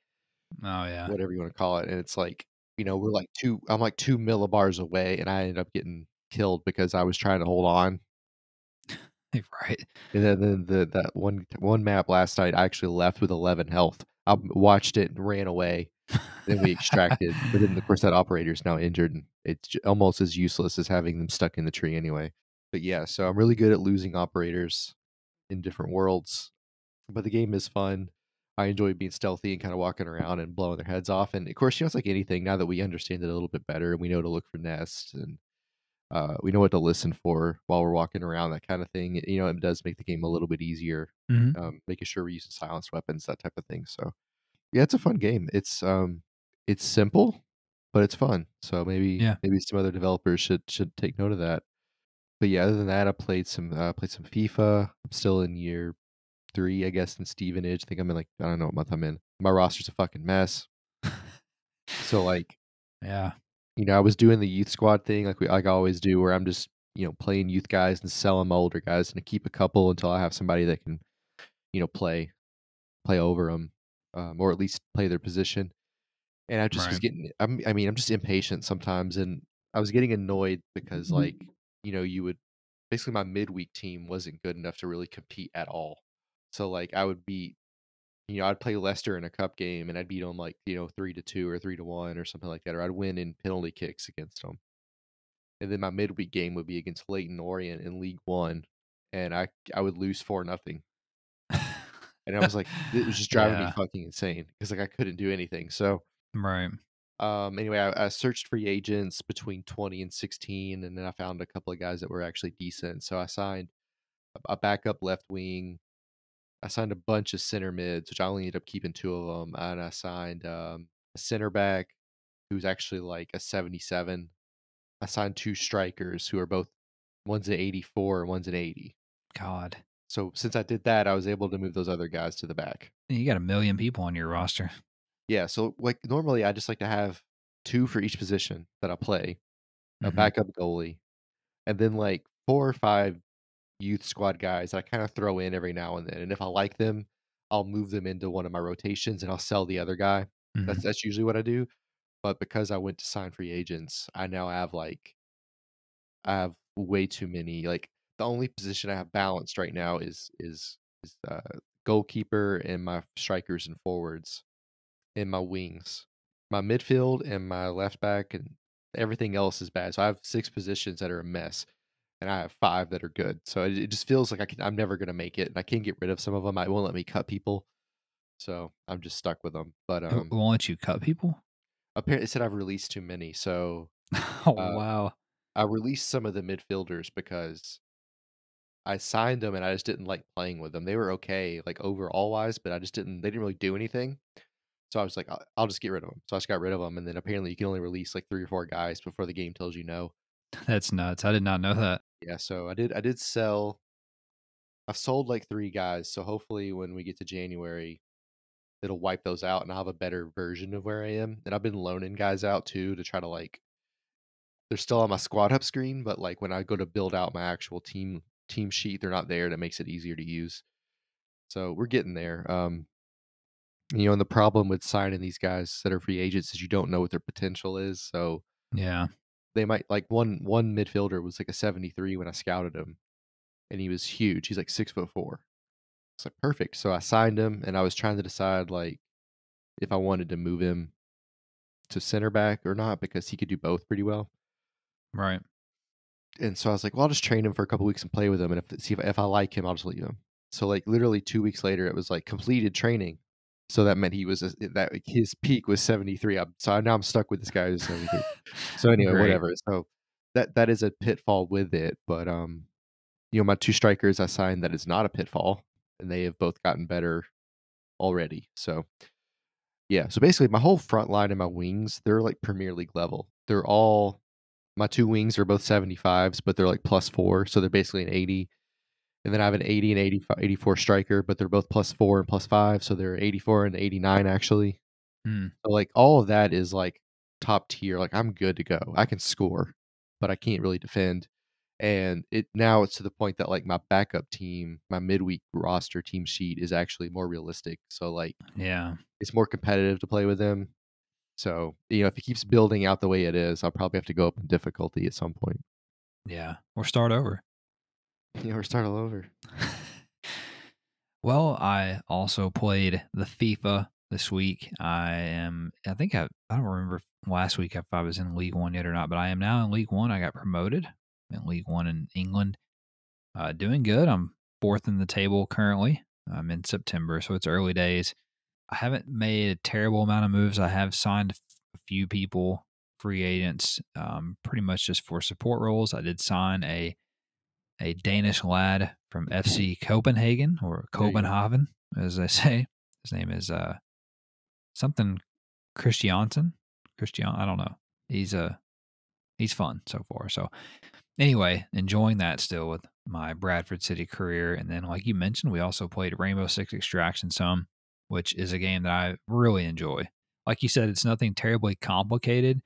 oh yeah, whatever you want to call it, and it's like you know we're like two I'm like two millibars away, and I ended up getting killed because I was trying to hold on. right. And then, then the that one one map last night, I actually left with 11 health. I watched it and ran away. Then we extracted, but then of course that operator is now injured, and it's almost as useless as having them stuck in the tree anyway. But yeah, so I'm really good at losing operators in different worlds. But the game is fun. I enjoy being stealthy and kind of walking around and blowing their heads off. And of course, you know, it's like anything. Now that we understand it a little bit better, and we know to look for nests and uh, we know what to listen for while we're walking around, that kind of thing. You know, it does make the game a little bit easier, Mhm. um, making sure we're using silenced weapons, that type of thing. So, yeah, it's a fun game. It's um, it's simple, but it's fun. So maybe Yeah. maybe some other developers should should take note of that. But yeah, other than that, I played some uh, played some FIFA. I'm still in year three, I guess, in Stevenage. I think I'm in like I don't know what month I'm in. My roster's a fucking mess. So like Yeah. You know, I was doing the youth squad thing like we like I always do, where I'm just you know playing youth guys and selling my older guys, and to keep a couple until I have somebody that can, you know, play play over them, um, or at least play their position. And I just was getting, I'm, I mean, I'm just impatient sometimes, and I was getting annoyed because like you know you would basically my midweek team wasn't good enough to really compete at all. So like I would beat you know, I'd play Leicester in a cup game and I'd beat them like, you know, three to two or three to one or something like that, or I'd win in penalty kicks against them. And then my midweek game would be against Leyton Orient in League One, and I I would lose four nothing. And I was like, it was just driving me fucking insane because like I couldn't do anything. So right. um, anyway, I, I searched free agents between 20 and 16, and then I found a couple of guys that were actually decent. So I signed a, a backup left wing. I signed a bunch of center mids, which I only ended up keeping two of them, and I signed um, a center back who's actually like a 77. I signed two strikers who are both one's an 84 and one's an 80. God. So since I did that, I was able to move those other guys to the back. You got a million people on your roster. Yeah, so like normally I just like to have two for each position that I play, a Mhm. backup goalie, and then like four or five youth squad guys that I kind of throw in every now and then. And if I like them, I'll move them into one of my rotations and I'll sell the other guy. Mhm. That's that's usually what I do. But because I went to sign free agents, I now have like I have way too many. Like the only position I have balanced right now is is is uh, goalkeeper and my strikers and forwards and my wings. My midfield and my left back and everything else is bad. So I have six positions that are a mess, and I have five that are good. So it, it just feels like I can. I'm never gonna make it, and I can't get rid of some of them. I won't let me cut people, so I'm just stuck with them. But It um, won't let you cut people. apparently it said I've released too many, so Oh Uh, wow. I released some of the midfielders because I signed them and I just didn't like playing with them. They were okay, like overall wise, but I just didn't. They didn't really do anything. So I was like, I'll, I'll just get rid of them. So I just got rid of them, and then apparently you can only release like three or four guys before the game tells you no. That's nuts. I did not know that. Yeah, so I did. I did sell. I've sold like three guys. So hopefully when we get to January, it'll wipe those out, and I'll have a better version of where I am. And I've been loaning guys out too to try to like. They're still on my squad up screen, but like when I go to build out my actual team team sheet, they're not there. That makes it easier to use. So we're getting there. Um, you know, and the problem with signing these guys that are free agents is you don't know what their potential is. So Yeah. They might like one one midfielder was like a 73 when I scouted him, and he was huge. He's like six foot four. It's like perfect. So I signed him, and I was trying to decide like if I wanted to move him to center back or not because he could do both pretty well. Right. And so I was like, well, I'll just train him for a couple weeks and play with him, and if see if, if I like him, I'll just leave him. So like literally two weeks later, it was like completed training, So that meant he was a, that his peak was 73. I'm, so now I'm stuck with this guy who's 73. so anyway, Great. whatever. So that that is a pitfall with it, but um, you know, my two strikers I signed that is not a pitfall, and they have both gotten better already. So yeah, so basically my whole front line and my wings, they're like Premier League level. They're all my two wings are both 75s, but they're like plus four, so they're basically an 80. And then I have an 80 and 85, 84 striker, but they're both plus four and plus five, so they're 84 and 89 actually. Hmm. So like all of that is like top tier. Like I'm good to go. I can score, but I can't really defend. And it now it's to the point that like my backup team, my midweek roster team sheet is actually more realistic. So like Yeah. it's more competitive to play with them. So, you know, if he keeps building out the way it is, I'll probably have to go up in difficulty at some point. Yeah. Or start over. Know, or start all over. well, I also played the FIFA this week. I am, I think I, I don't remember last week if I was in League One yet or not, but I am now in League One. I got promoted in League One in England. Uh, doing good. I'm fourth in the table currently. I'm in September, so it's early days. I haven't made a terrible amount of moves. I have signed a few people, free agents, um, pretty much just for support roles. I did sign a a Danish lad from FC Copenhagen or There you go. Copenhagen, as they say. His name is uh, something Christiansen. Christian, I don't know. He's uh, he's fun so far. So anyway, enjoying that still with my Bradford City career. And then, like you mentioned, we also played Rainbow Six Extraction some, which is a game that I really enjoy. Like you said, it's nothing terribly complicated,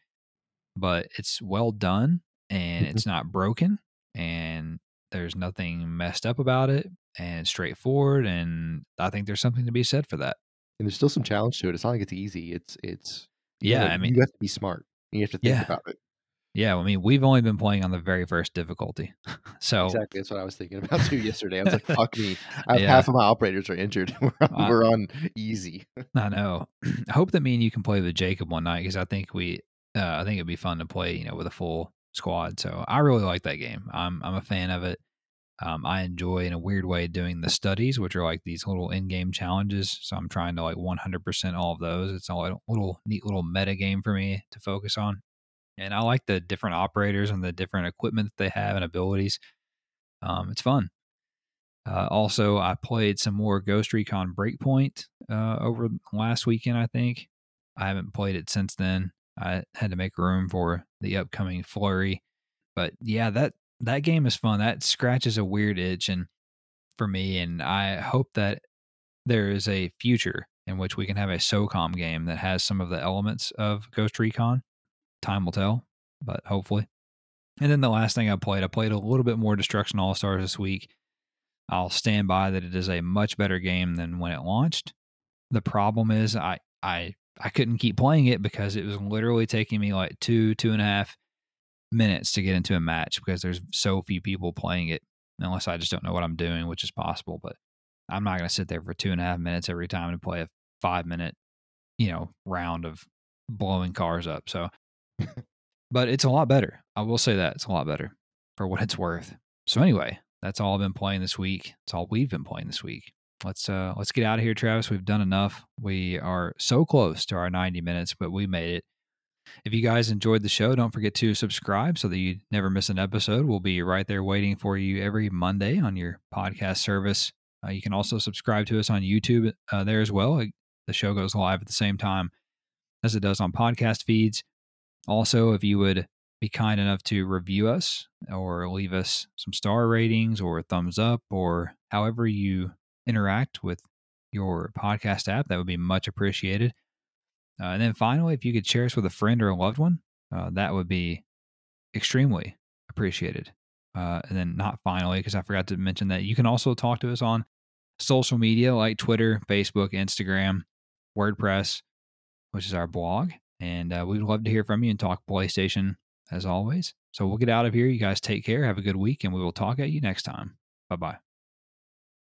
but it's well done and it's not broken and there's nothing messed up about it and straightforward. And I think there's something to be said for that. And there's still some challenge to it. It's not like it's easy. It's it's Yeah, gotta- I mean, you have to be smart. You have to think Yeah. about it. yeah, I mean, we've only been playing on the very first difficulty. so, Exactly. That's what I was thinking about too yesterday. I was like, fuck me. Yeah. half of my operators are injured. we're, on, we're on easy. I know. I hope that me and you can play with Jacob one night because I think we, uh, I think it'd be fun to play, you know, with a full squad. So I really like that game. I'm I'm a fan of it. Um, I enjoy in a weird way doing the studies, which are like these little in-game challenges. So I'm trying to like 100% all of those. It's a little, little neat little meta game for me to focus on, and I like the different operators and the different equipment that they have and abilities. Um, it's fun. Uh, also, I played some more Ghost Recon Breakpoint uh, over last weekend. I think I haven't played it since then. I had to make room for the upcoming flurry, but yeah, that that game is fun. That scratches a weird itch, and for me, and I hope that there is a future in which we can have a SOCOM game that has some of the elements of Ghost Recon. Time will tell, but hopefully. And then the last thing I played, I played a little bit more Destruction All Stars this week. I'll stand by that it is a much better game than when it launched. The problem is I I I couldn't keep playing it because it was literally taking me like two, two and a half minutes to get into a match because there's so few people playing it, unless I just don't know what I'm doing, which is possible. But I'm not gonna sit there for two and a half minutes every time to play a five minute, you know, round of blowing cars up. So but it's a lot better. I will say that it's a lot better for what it's worth. So anyway, that's all I've been playing this week. It's all we've been playing this week. Let's uh let's get out of here, Travis. We've done enough. We are so close to our 90 minutes, but we made it. If you guys enjoyed the show, don't forget to subscribe so that you never miss an episode. We'll be right there waiting for you every Monday on your podcast service. Uh, you can also subscribe to us on YouTube uh, there as well. The show goes live at the same time as it does on podcast feeds. Also, if you would be kind enough to review us or leave us some star ratings or thumbs up or however you interact with your podcast app, that would be much appreciated. Uh, and then finally, if you could share us with a friend or a loved one, uh, that would be extremely appreciated. Uh, and then, not finally, because I forgot to mention that you can also talk to us on social media like Twitter, Facebook, Instagram, WordPress, which is our blog. And uh, we'd love to hear from you and talk PlayStation as always. So we'll get out of here. You guys take care. Have a good week, and we will talk at you next time. Bye bye.